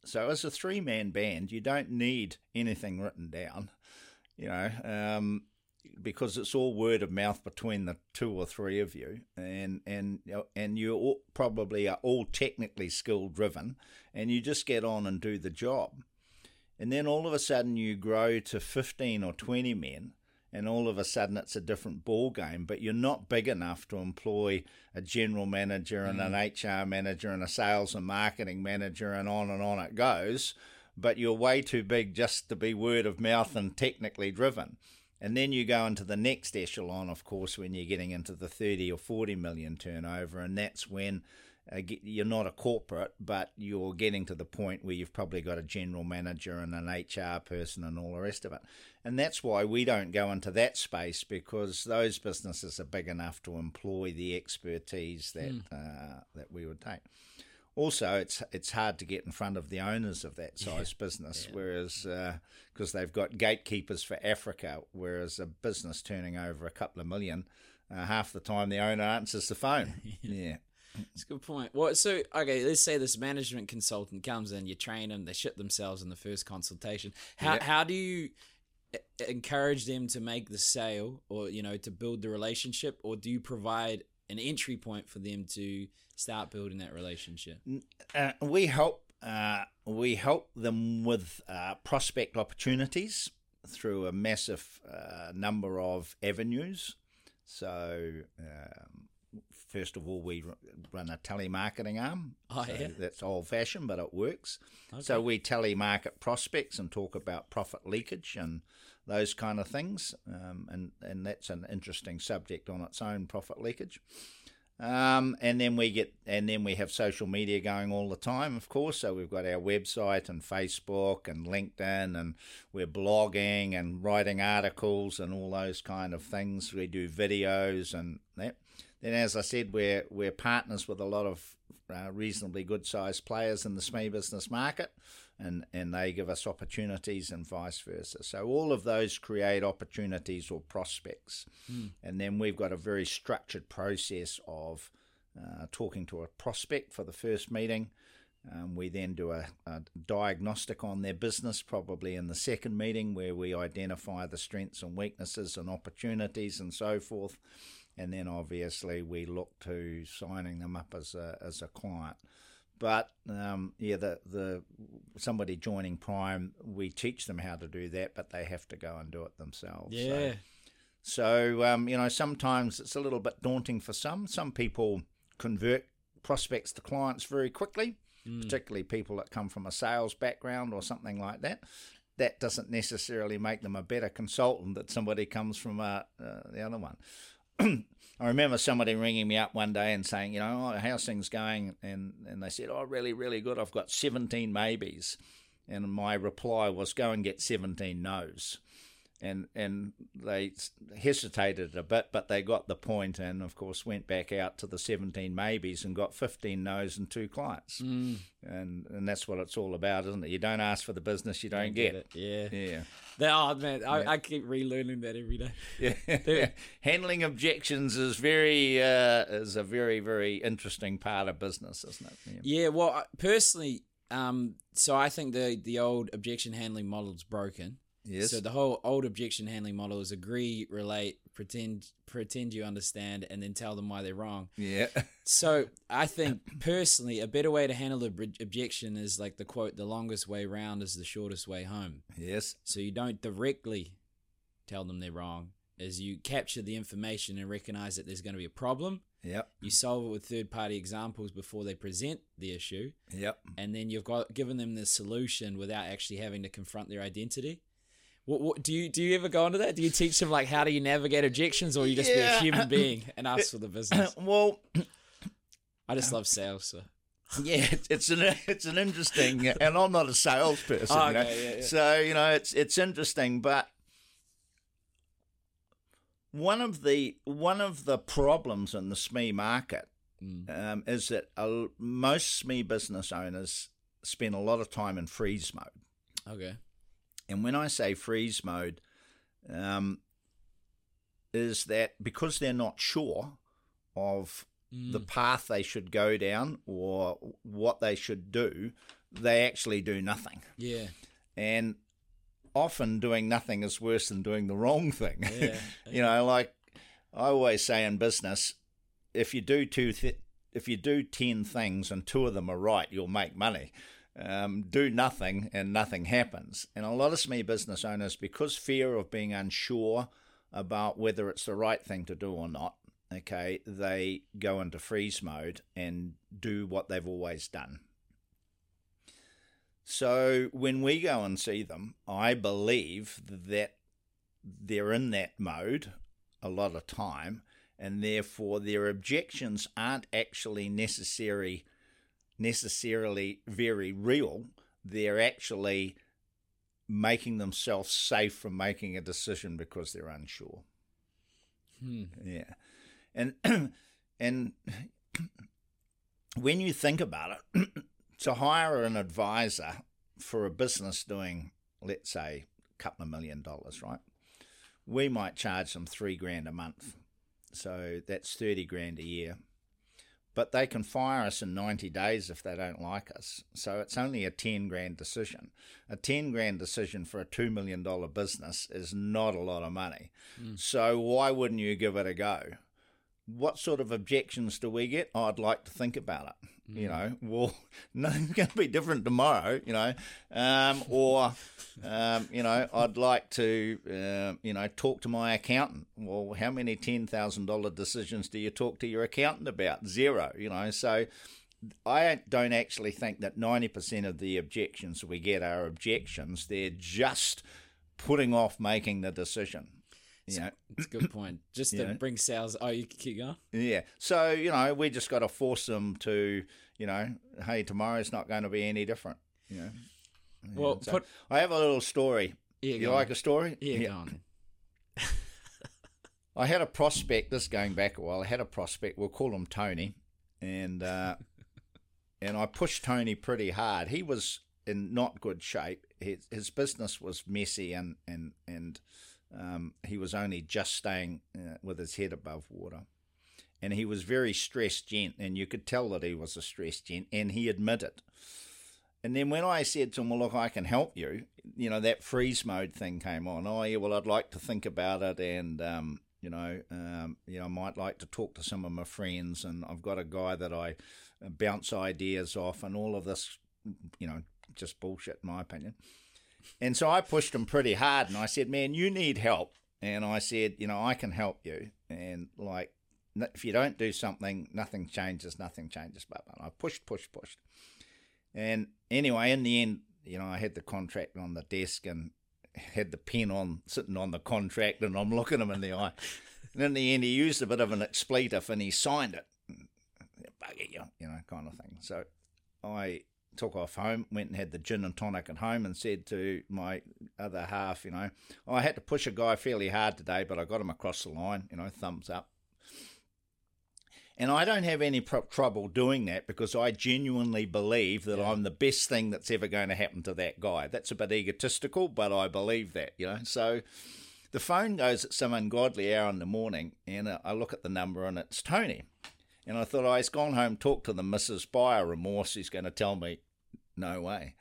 So, as a three man band, you don't need anything written down. You know, um, because it's all word of mouth between the two or three of you, and and and you all, probably are all technically skill driven, and you just get on and do the job. And then all of a sudden you grow to 15 or 20 men, and all of a sudden it's a different ball game. But you're not big enough to employ a general manager and mm. an HR manager and a sales and marketing manager, and on and on it goes. But you're way too big just to be word of mouth and technically driven. And then you go into the next echelon, of course, when you're getting into the 30 or 40 million turnover, and that's when uh, you're not a corporate, but you're getting to the point where you've probably got a general manager and an HR person and all the rest of it. And that's why we don't go into that space because those businesses are big enough to employ the expertise that mm. uh, that we would take. Also, it's it's hard to get in front of the owners of that size yeah. business, yeah. whereas because uh, they've got gatekeepers for Africa, whereas a business turning over a couple of million, uh, half the time the owner answers the phone. (laughs) yeah. It's a good point. Well, so okay, let's say this management consultant comes in, you train them, they shit themselves in the first consultation. How yep. how do you encourage them to make the sale, or you know, to build the relationship, or do you provide an entry point for them to start building that relationship? Uh, we help. Uh, we help them with uh, prospect opportunities through a massive uh, number of avenues. So um, first of all, we run a telemarketing arm. Oh, So yeah. That's old fashioned, but it works. So we telemarket prospects and talk about profit leakage and those kind of things. Um, and, and that's an interesting subject on its own, profit leakage. Um, and then we get, and then we have social media going all the time, of course. So we've got our website and Facebook and LinkedIn, and we're blogging and writing articles and all those kind of things. We do videos and that. Then, as I said, we're we're partners with a lot of uh, reasonably good sized players in the SME business market, and and they give us opportunities and vice versa. So all of those create opportunities or prospects, and then we've got a very structured process of uh, talking to a prospect for the first meeting. Um, we then do a, a diagnostic on their business, probably in the second meeting, where we identify the strengths and weaknesses and opportunities and so forth. And then obviously we look to signing them up as a, as a client. But um, yeah, the the somebody joining Prime, we teach them how to do that, but they have to go and do it themselves. So- Yeah. so, um, you know, sometimes it's a little bit daunting for some. Some people convert prospects to clients very quickly, particularly people that come from a sales background or something like that. That doesn't necessarily make them a better consultant that somebody comes from uh, uh, the other one. (clears throat) I remember somebody ringing me up one day and saying, you know, oh, how's things going? And and they said, oh, really, really good. I've got 17 maybes. And my reply was, go and get 17 no's and and they hesitated a bit, but they got the point, and of course went back out to the seventeen maybes and got fifteen no's and two clients, Mm. and and that's what it's all about, isn't it? You don't ask for the business, you don't, get, it. Yeah. Yeah, oh man, I, I keep relearning that every day. yeah. (laughs) (laughs) Handling objections is very uh, is a very very interesting part of business, isn't it? Yeah. Yeah, well, personally, um, so I think the the old objection handling model is broken. Yes. So the whole old objection handling model is agree, relate, pretend, pretend you understand, and then tell them why they're wrong. yeah. (laughs) So I think personally, a better way to handle the objection is like the quote: "The longest way round is the shortest way home." yes. So you don't directly tell them they're wrong, as you capture the information and recognize that there's going to be a problem. Yep. You solve it with third party examples before they present the issue, Yep. and then you've got given them the solution without actually having to confront their identity. What, what do you do? You ever go into that? Do you teach them like how do you navigate objections, or you just Yeah. be a human (laughs) being and ask for the business? (clears throat) well, I just love sales, so Yeah, it's, an it's an interesting, and I'm not a salesperson, Oh, you know. yeah, yeah. so you know it's it's interesting, but one of the one of the problems in the SME market Mm. um, is that a, most SME business owners spend a lot of time in freeze mode, okay. And when I say freeze mode, um, is that because they're not sure of the Mm. path they should go down or what they should do, they actually do nothing. Yeah, And often doing nothing is worse than doing the wrong thing. Yeah, (laughs) you know, like I always say in business, if you do two, th- if you do ten things and two of them are right, you'll make money. Um, do nothing and nothing happens. And a lot of SME business owners, because fear of being unsure about whether it's the right thing to do or not, okay, they go into freeze mode and do what they've always done. So when we go and see them, I believe that they're in that mode a lot of time, and therefore their objections aren't actually necessary necessarily very real. They're actually making themselves safe from making a decision because they're unsure. Hmm. Yeah, and (clears throat) and when you think about it, (clears throat) to hire an advisor for a business doing, let's say, a couple of million dollars, right? We might charge them three grand a month, so that's thirty grand a year. But they can fire us in 90 days if they don't like us. So it's only a 10 grand decision. A 10 grand decision for a $2 million business is not a lot of money. Hmm. So why wouldn't you give it a go? What sort of objections do we get? Oh, I'd like to think about it. Mm. You know, well, (laughs) nothing's going to be different tomorrow. You know, um, or um, you know, I'd like to uh, you know talk to my accountant. Well, how many ten thousand dollar decisions do you talk to your accountant about? Zero. You know, so. I don't actually think that 90% of the objections we get are objections. They're just putting off making the decision. Yeah, it's a good point. Just to bring sales. Oh, you keep going. Yeah. So you know, we just got to force them to, you know, hey, tomorrow's not going to be any different. You know. Well, so put, I have a little story. Yeah, you like on. a story? Yeah, yeah. go on. (laughs) I had a prospect. This going back a while. I had a prospect. We'll call him Tony, and uh, (laughs) and I pushed Tony pretty hard. He was in not good shape. His, his business was messy and and and um, he was only just staying uh, with his head above water. And he was very stressed gent, and you could tell that he was a stressed gent, and he admitted. And then when I said to him, well, look, I can help you, you know, that freeze mode thing came on. Oh, yeah, well, I'd like to think about it, and, um, you know, um, you know, I might like to talk to some of my friends, and I've got a guy that I bounce ideas off, and all of this, you know, just bullshit, in my opinion. And so I pushed him pretty hard and I said, man, you need help. And I said, you know, I can help you. And like, if you don't do something, nothing changes, nothing changes. But I pushed, pushed, pushed. And anyway, in the end, you know, I had the contract on the desk and had the pen on, sitting on the contract, and I'm looking him in the eye. And in the end, he used a bit of an expletive and he signed it. Bugger you, you know, kind of thing. So I took off home, went and had the gin and tonic at home, and said to my other half, you know, oh, I had to push a guy fairly hard today, but I got him across the line, you know, thumbs up. And I don't have any pro- trouble doing that because I genuinely believe that yeah. I'm the best thing that's ever going to happen to that guy. That's a bit egotistical, but I believe that, you know. So the phone goes at some ungodly hour in the morning, and uh, I look at the number, and it's Tony. And I thought, oh, he's gone home, talked to the by a remorse, he's going to tell me, no way.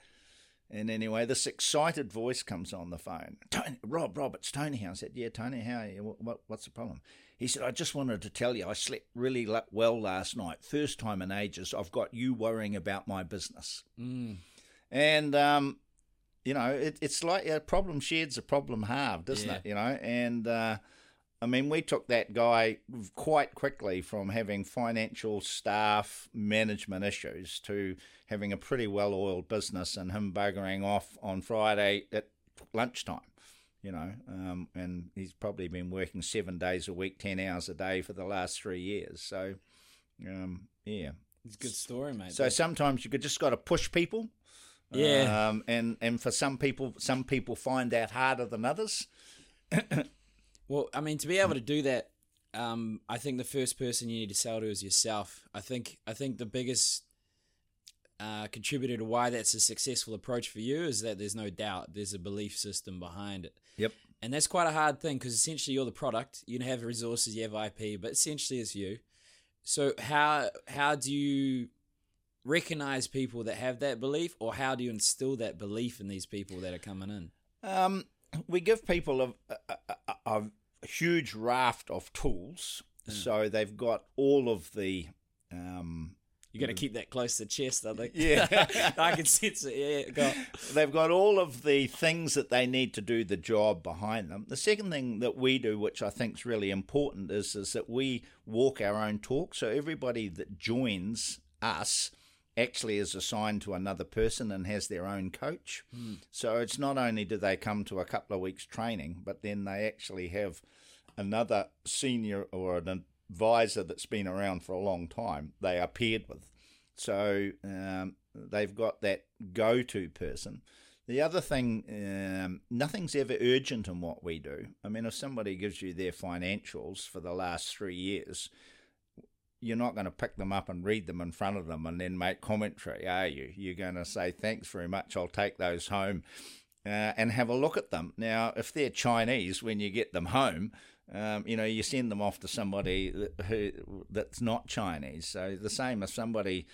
And anyway, this excited voice comes on the phone. Tony, Rob, Rob, it's Tony. I said, yeah, Tony, how are you? What, what's the problem? He said, I just wanted to tell you I slept really well last night. First time in ages. I've got you worrying about my business. Mm. And, um, you know, it, it's like a problem shared's a problem halved, isn't yeah. it? You know, and uh, I mean, we took that guy quite quickly from having financial staff management issues to having a pretty well oiled business and him buggering off on Friday at lunchtime. You know, um, and he's probably been working seven days a week, 10 hours a day for the last three years. So, um, yeah. It's a good story, mate. So sometimes you could just got to push people. Yeah. Um, and, and for some people, some people find that harder than others. (coughs) Well, I mean, to be able to do that, um, I think the first person you need to sell to is yourself. I think I think the biggest uh, contributor to why that's a successful approach for you is that there's no doubt there's a belief system behind it. Yep. And that's quite a hard thing because essentially you're the product. You have resources, you have IP, but essentially it's you. So how how do you recognize people that have that belief, or how do you instill that belief in these people that are coming in? Um, we give people a, a, a, a huge raft of tools, mm. so they've got all of the. Um, you got to keep that close to the chest, I think. Yeah, (laughs) I can sense it. Yeah, go. They've got all of the things that they need to do the job behind them. The second thing that we do, which I think is really important, is is that we walk our own talk. So everybody that joins us actually is assigned to another person and has their own coach. Mm. So it's not only do they come to a couple of weeks training, but then they actually have another senior or an advisor that's been around for a long time they are paired with. So um, they've got that go to person. The other thing, um, nothing's ever urgent in what we do. I mean, if somebody gives you their financials for the last three years, you're not going to pick them up and read them in front of them and then make commentary, are you? You're going to say, thanks very much, I'll take those home uh, and have a look at them. Now, if they're Chinese, when you get them home, um, you know, you send them off to somebody who that's not Chinese. So the same as somebody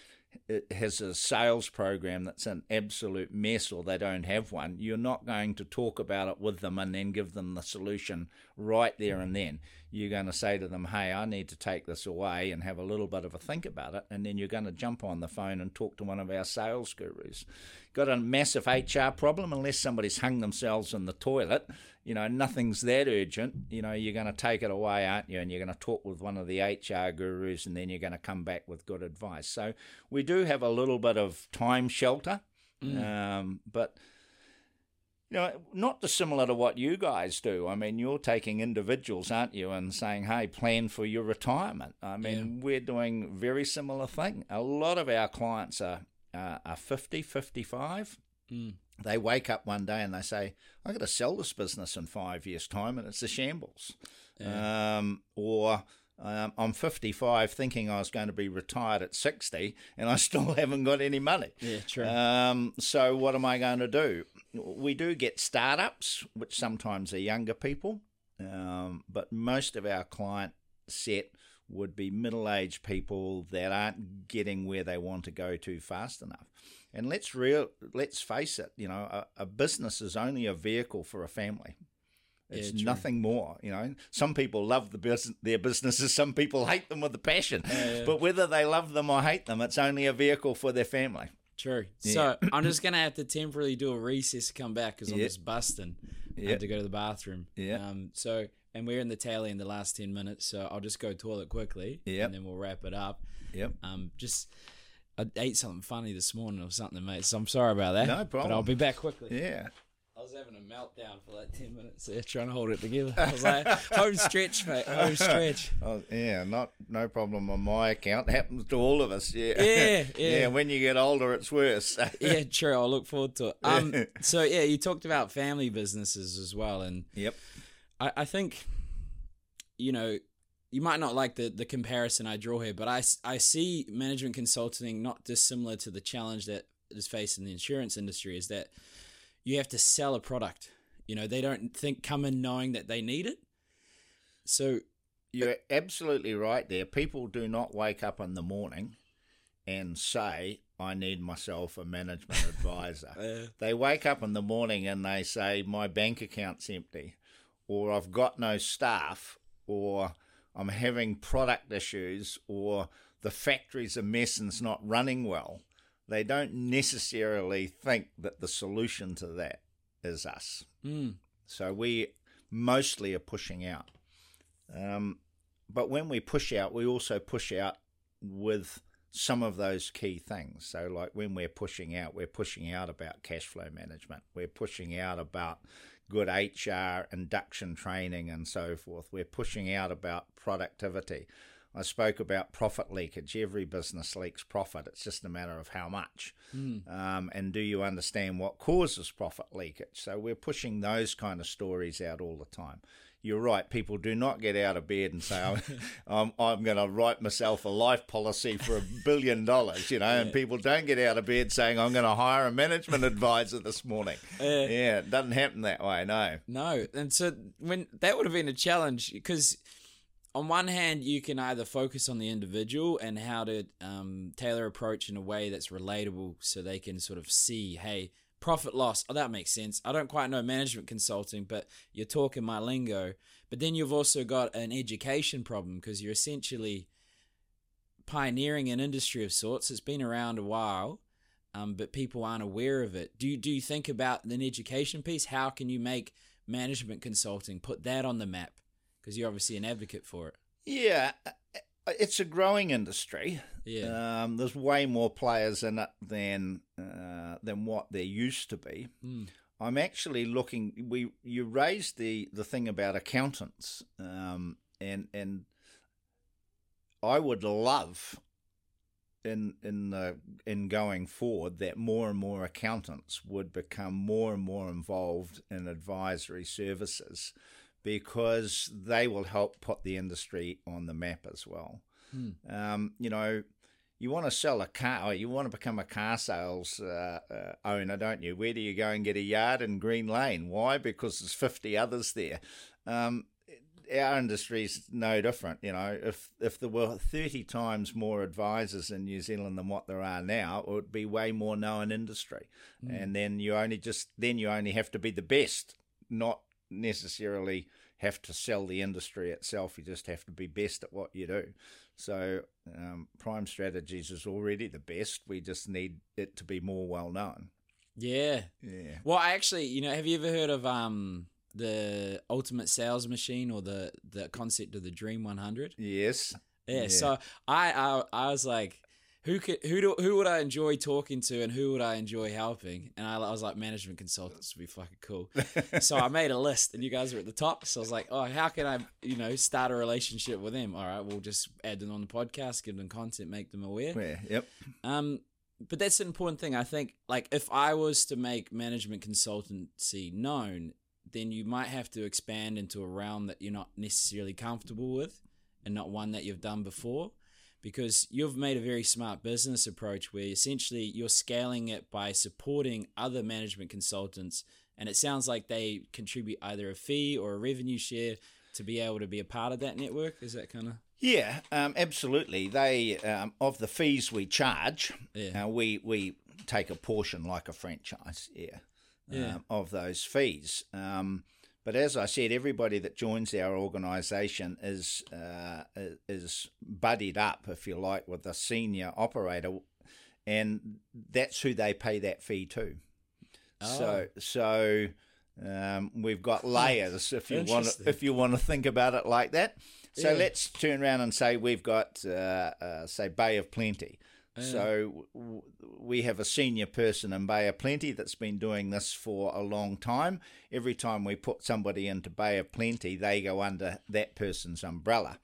has a sales program that's an absolute mess or they don't have one, you're not going to talk about it with them and then give them the solution right there and then. You're going to say to them, hey, I need to take this away and have a little bit of a think about it. And then you're going to jump on the phone and talk to one of our sales gurus. Got a massive HR problem, unless somebody's hung themselves in the toilet, you know, nothing's that urgent. You know, you're going to take it away, aren't you? And you're going to talk with one of the HR gurus and then you're going to come back with good advice. So we do have a little bit of time shelter, mm. um, but you know, not dissimilar to what you guys do. I mean, you're taking individuals, aren't you, and saying, "Hey, plan for your retirement." I mean, yeah. we're doing very similar thing. A lot of our clients are uh, are 50, 55. Mm. They wake up one day and they say, I've got to sell this business in five years' time, and it's a shambles." Yeah. Um, or um, I'm 55, thinking I was going to be retired at 60, and I (laughs) still haven't got any money. Yeah, true. Um, so what am I going to do? We do get startups, which sometimes are younger people, um, but most of our client set would be middle-aged people that aren't getting where they want to go to fast enough. And let's real, let's face it, you know, a, a business is only a vehicle for a family. It's yeah, nothing more, you know. Some people love the bus- their businesses. (laughs) Some people hate them with a passion. Yeah, but whether they love them or hate them, it's only a vehicle for their family. True. So (coughs) I'm just gonna have to temporarily do a recess to come back because I'm just busting. I had to go to the bathroom. Yeah. Um. So and we're in the tail in the last ten minutes, so I'll just go toilet quickly. Yeah. And then we'll wrap it up. Yep. Um. Just. I ate something funny this morning or something, mate. So I'm sorry about that. No problem. But I'll be back quickly. Yeah. Was having a meltdown for like 10 minutes there, trying to hold it together. I was like, (laughs) home stretch, mate, home stretch. (laughs) Oh, yeah, not no problem on my account. (laughs) It happens to all of us, yeah. Yeah, yeah. yeah when you get older, it's worse. yeah, true. I'll look forward to it. Um, so, yeah, you talked about family businesses as well. And yep. I, I think, you know, you might not like the, the comparison I draw here, but I, I see management consulting not dissimilar to the challenge that is faced in the insurance industry is that – you have to sell a product. You know, they don't think come in knowing that they need it. So you're absolutely right there. People do not wake up in the morning and say, I need myself a management (laughs) advisor. uh, they wake up in the morning and they say, My bank account's empty, or I've got no staff, or I'm having product issues, or the factory's a mess and it's not running well they don't necessarily think that the solution to that is us. Mm. So we mostly are pushing out. Um, but when we push out, we also push out with some of those key things. So, like when we're pushing out, we're pushing out about cash flow management, we're pushing out about good HR induction training and so forth, we're pushing out about productivity. I spoke about profit leakage. Every business leaks profit. It's just a matter of how much. Mm. Um, and do you understand what causes profit leakage? So we're pushing those kind of stories out all the time. You're right. People do not get out of bed and say, "I'm, (laughs) I'm going to write myself a life policy for a billion dollars," you know. Yeah. And people don't get out of bed saying, "I'm going to hire a management advisor this morning." (laughs) Uh, yeah, it doesn't happen that way. No. No, and so when that would have been a challenge because on one hand, you can either focus on the individual and how to um, tailor approach in a way that's relatable so they can sort of see, hey, profit loss. Oh, that makes sense. I don't quite know management consulting, but you're talking my lingo. But then you've also got an education problem because you're essentially pioneering an industry of sorts. It's been around a while, um, but people aren't aware of it. Do you, do you think about an education piece? How can you make management consulting, put that on the map? Because you're obviously an advocate for it. Yeah, uh, it's a growing industry. Yeah, um, there's way more players in it than uh, than what there used to be. Mm. I'm actually looking. We you raised the the thing about accountants, um, and and I would love in in the in going forward that more and more accountants would become more and more involved in advisory services because they will help put the industry on the map as well. Hmm. Um, you know, you want to sell a car, or you want to become a car sales uh, uh, owner, don't you? Where do you go and get a yard in Green Lane? Why? Because there's 50 others there. Um, our industry's no different. You know, if if there were thirty times more advisors in New Zealand than what there are now, it would be way more known industry. Mm. And then you only just then you only have to be the best, not necessarily have to sell the industry itself. You just have to be best at what you do. So um, Prime Strategies is already the best. We just need it to be more well known. Yeah. Yeah. Well, I actually, you know, have you ever heard of um the ultimate sales machine or the the concept of the Dream 100? Yes. Yeah. yeah. So I, I I was like, who could who do who would I enjoy talking to and who would I enjoy helping? And I, I was like, management consultants would be fucking cool. (laughs) so I made a list, and you guys were at the top. So I was like, oh, how can I you know start a relationship with them? All right, we'll just add them on the podcast, give them content, make them aware. Yeah. Yep. Um, but that's an important thing. I think, like, if I was to make management consultancy known, then you might have to expand into a realm that you're not necessarily comfortable with and not one that you've done before because you've made a very smart business approach where essentially you're scaling it by supporting other management consultants. And it sounds like they contribute either a fee or a revenue share to be able to be a part of that network. Is that kind of yeah um, absolutely. They um, of the fees we charge yeah. Uh, we we take a portion like a franchise yeah, yeah. Um, of those fees. Um, but as I said, everybody that joins our organisation is uh, is buddied up, if you like, with a senior operator, and that's who they pay that fee to. Oh. So so um, we've got (laughs) layers, if you want to, if you want to think about it like that. So yeah. let's turn around and say we've got uh, uh, say Bay of Plenty. So w- we have a senior person in Bay of Plenty that's been doing this for a long time. Every time we put somebody into Bay of Plenty, they go under that person's umbrella.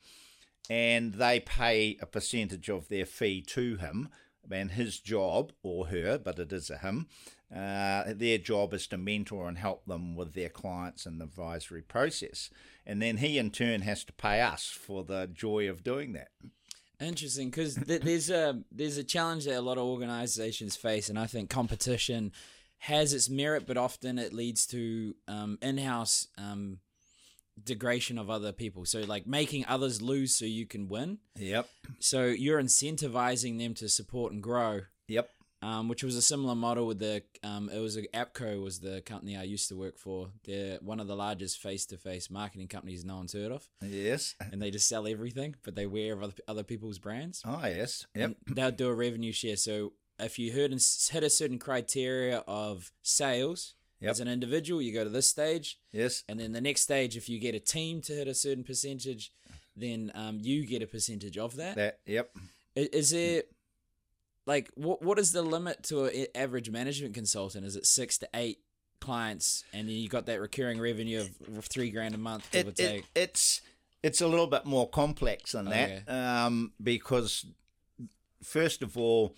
And they pay a percentage of their fee to him. And his job, or her, but it is a him, uh, their job is to mentor and help them with their clients and the advisory process. And then he, in turn, has to pay us for the joy of doing that. Interesting, because th- there's a there's a challenge that a lot of organisations face, and I think competition has its merit, but often it leads to um, in-house um, degradation of other people. So like making others lose so you can win. Yep. So you're incentivizing them to support and grow. Yep um, which was a similar model with the um, it was a, Appco was the company I used to work for. They're one of the largest face to face marketing companies no one's heard of. Yes, and they just sell everything, but they wear other other people's brands. Oh yes, yep. And they'll do a revenue share. So if you heard and hit a certain criteria of sales. Yep. As an individual, you go to this stage. Yes. And then the next stage, if you get a team to hit a certain percentage, then um, you get a percentage of that. That. Yep. Is, is there like what what is the limit to an average management consultant? Is it six to eight clients, and you got that recurring revenue of three grand a month? It, it, it's it's a little bit more complex than that um, because first of all,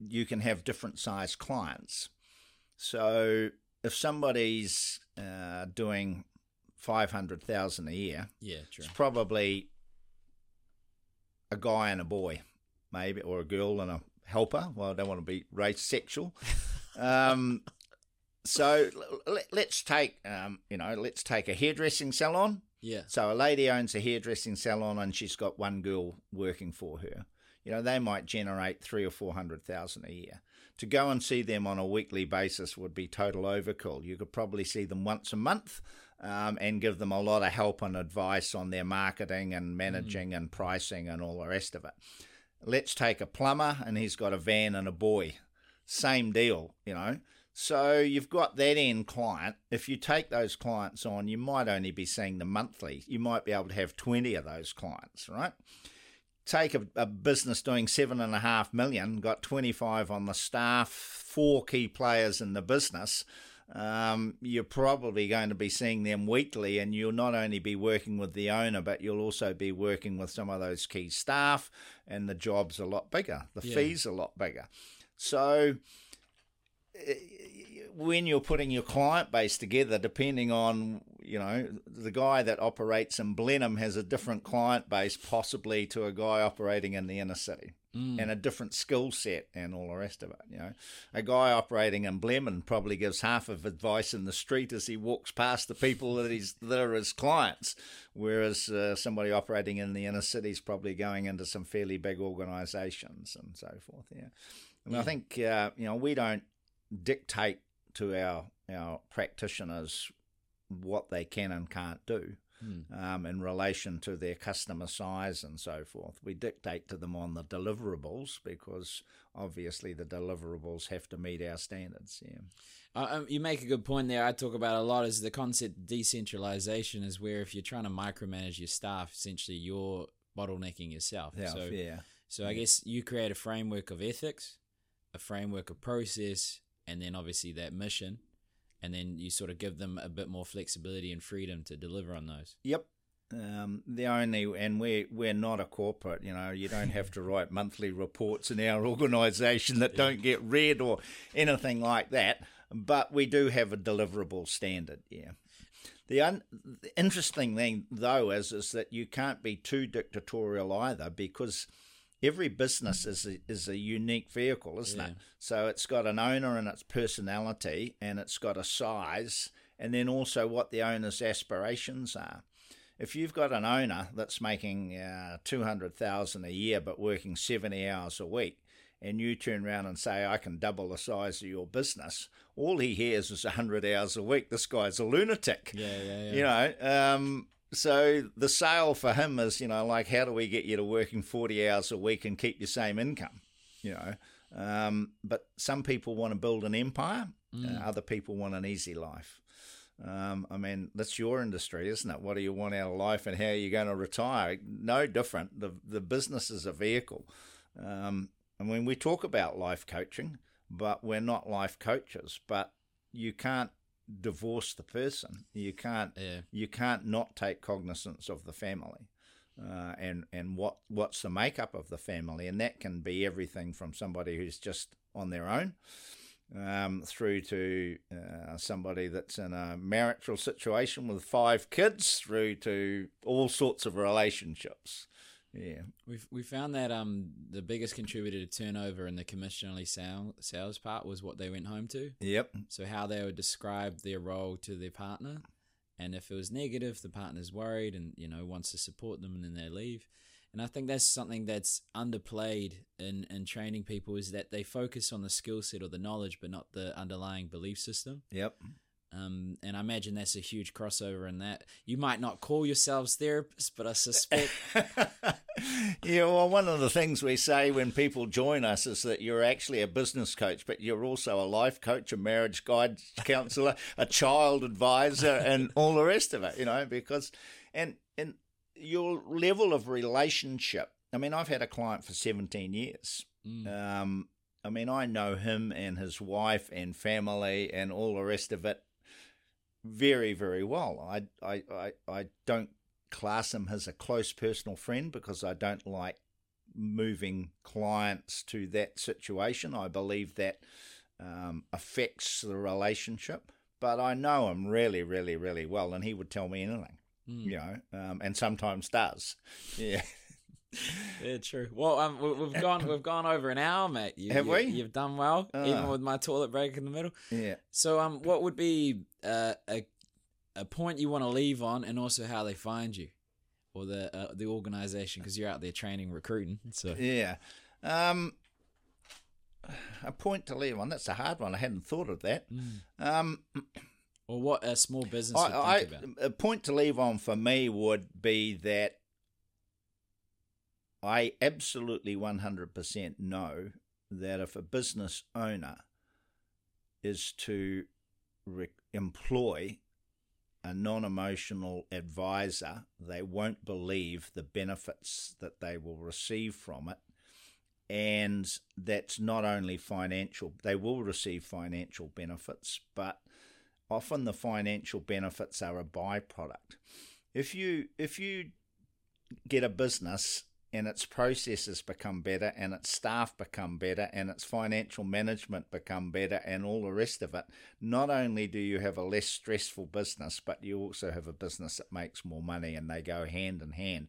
you can have different size clients. So if somebody's uh, doing five hundred thousand a year, yeah, true. it's probably a guy and a boy maybe, or a girl and a helper. Well, I don't want to be race sexual. (laughs) Um, so let, us take, um, you know, let's take a hairdressing salon. Yeah. So a lady owns a hairdressing salon and she's got one girl working for her. You know, they might generate three or four hundred thousand a year. To go and see them on a weekly basis would be total overkill. You could probably see them once a month. Um, and give them a lot of help and advice on their marketing and managing mm. and pricing and all the rest of it. Let's take a plumber and he's got a van and a boy. Same deal, you know. So you've got that end client. If you take those clients on, you might only be seeing them monthly. You might be able to have 20 of those clients, right? Take a, a business doing seven and a half million, got 25 on the staff, four key players in the business um, you're probably going to be seeing them weekly, and you'll not only be working with the owner, but you'll also be working with some of those key staff, and the job's a lot bigger, the yeah. fees a lot bigger. So, eh, when you're putting your client base together, depending on you know the guy that operates in Blenheim has a different client base, possibly to a guy operating in the inner city. Mm. and a different skill set and all the rest of it. You know, a guy operating in Blenheim probably gives half of advice in the street as he walks past the people that he's that are his clients, whereas uh, somebody operating in the inner city is probably going into some fairly big organisations and so forth. Yeah, and yeah. I think uh, you know we don't dictate to our our practitioners what they can and can't do mm. um, in relation to their customer size and so forth. We dictate to them on the deliverables because obviously the deliverables have to meet our standards. Yeah. Uh, um, you make a good point there. I talk about a lot is the concept decentralization is where if you're trying to micromanage your staff, essentially you're bottlenecking yourself. Yeah, so, yeah. So I guess you create a framework of ethics, a framework of process, and then obviously that mission and then you sort of give them a bit more flexibility and freedom to deliver on those. Yep. Um, the only and we're we're not a corporate, you know. You don't have to write (laughs) monthly reports in our organisation that don't get read or anything like that. But we do have a deliverable standard. Yeah. The, un- the interesting thing though is is that you can't be too dictatorial either because every business is a, is a unique vehicle, isn't yeah. it? So it's got an owner and its personality, and it's got a size, and then also what the owner's aspirations are. If you've got an owner that's making uh, two hundred thousand a year but working seventy hours a week, and you turn around and say, I can double the size of your business, all he hears is 100 hours a week. This guy's a lunatic. Yeah, yeah, yeah. You know, um, so the sale for him is, you know, like how do we get you to working 40 hours a week and keep your same income? You know, um, but some people want to build an empire, mm. uh, other people want an easy life. Um, I mean, that's your industry, isn't it? What do you want out of life, and how are you going to retire? No different. The the business is a vehicle. Um, and when we talk about life coaching, but we're not life coaches. But you can't divorce the person. You can't yeah. you can't not take cognizance of the family. Uh, and and what what's the makeup of the family, and that can be everything from somebody who's just on their own, um, through to uh, somebody that's in a marital situation with five kids, through to all sorts of relationships. Yeah, we've we found that um the biggest contributor to turnover in the commission only sale, sales part was what they went home to. Yep. So how they would describe their role to their partner, and if it was negative, the partner's worried and you know wants to support them, and then they leave. And I think that's something that's underplayed in in training people is that they focus on the skill set or the knowledge, but not the underlying belief system. Yep. Um, and I imagine that's a huge crossover in that. You might not call yourselves therapists, but I suspect. (laughs) yeah, well, one of the things we say when people join us is that you're actually a business coach, but you're also a life coach, a marriage guide (laughs) counselor, a child advisor, and all the rest of it, you know, because, and, and your level of relationship. I mean, I've had a client for 17 years. Mm. Um, I mean, I know him and his wife and family and all the rest of it very, very well. I, I, I, I don't class him as a close personal friend because I don't like moving clients to that situation. I believe that um, affects the relationship. But I know him really, really, really well, and he would tell me anything, mm. you know, um, and sometimes does. (laughs) Yeah. (laughs) yeah, true. Well, um, we've gone (coughs) we've gone over an hour, mate. You, Have you, we? You've done well, even ah. with my toilet break in the middle. Yeah. So, um, what would be uh, a a point you want to leave on, and also how they find you, or the uh, the organization, because you're out there training, recruiting. So yeah. Um, a point to leave on. That's a hard one. I hadn't thought of that. Mm. Um, or what a small business I, I, A point to leave on for me would be that I absolutely 100% know that if a business owner is to re- employ a non emotional advisor, they won't believe the benefits that they will receive from it. And that's not only financial, they will receive financial benefits, but often the financial benefits are a byproduct. If you if you get a business and its processes become better and its staff become better and its financial management become better and all the rest of it not only do you have a less stressful business but you also have a business that makes more money and they go hand in hand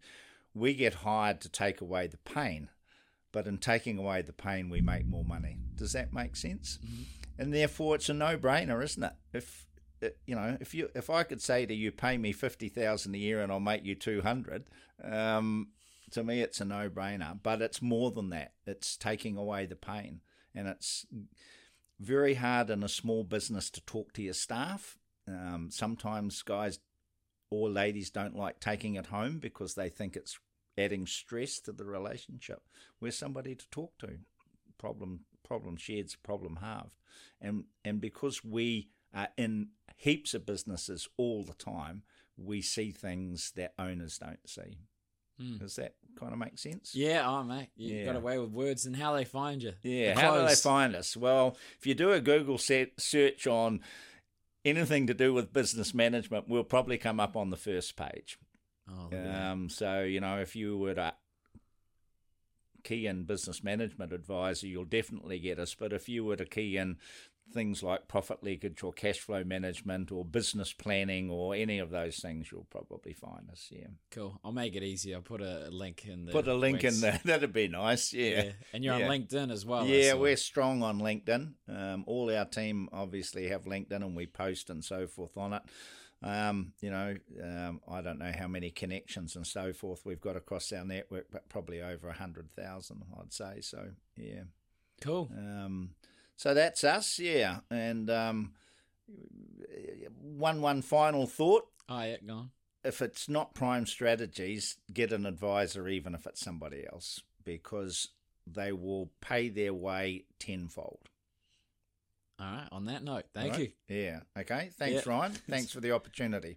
we get hired to take away the pain but in taking away the pain, we make more money. Does that make sense? And therefore, it's a no-brainer, isn't it? If uh, you know, if you if I could say to you, pay me fifty thousand a year and I'll make you two hundred, um, to me it's a no-brainer. But it's more than that. It's taking away the pain, and it's very hard in a small business to talk to your staff. Um, sometimes guys or ladies don't like taking it home because they think it's adding stress to the relationship. We're somebody to talk to. Problem problem shared's problem halved, and and because we are in heaps of businesses all the time, we see things that owners don't see. Mm. Does that kind of makes sense? Yeah, oh mate, you Yeah. got away with words and how they find you. Yeah, how do they find us? Well, if you do a Google set search on anything to do with business management, we'll probably come up on the first page. Oh. Um, so, you know, if you were to key in business management advisor, you'll definitely get us. But if you were to key in things like profit leakage or cash flow management or business planning or any of those things, you'll probably find us. Yeah. cool. I'll make it easy. I'll put a link in the Put a link in there. (laughs) That'd be nice. Yeah. Yeah. and you're Yeah. on LinkedIn as well. Yeah, we're strong on LinkedIn. Um, all our team obviously have LinkedIn and we post and so forth on it. Um, you know, um, I don't know how many connections and so forth we've got across our network, but probably over a hundred thousand, I'd say. So yeah, cool. um, so that's us. Yeah, and um, one one final thought: Oh yeah, go on. if it's not Prime Strategies, get an advisor, even if it's somebody else, because they will pay their way tenfold. All right. On that note, thank All you. Yeah. Okay. Thanks, Yeah. Ryan. (laughs) Thanks for the opportunity.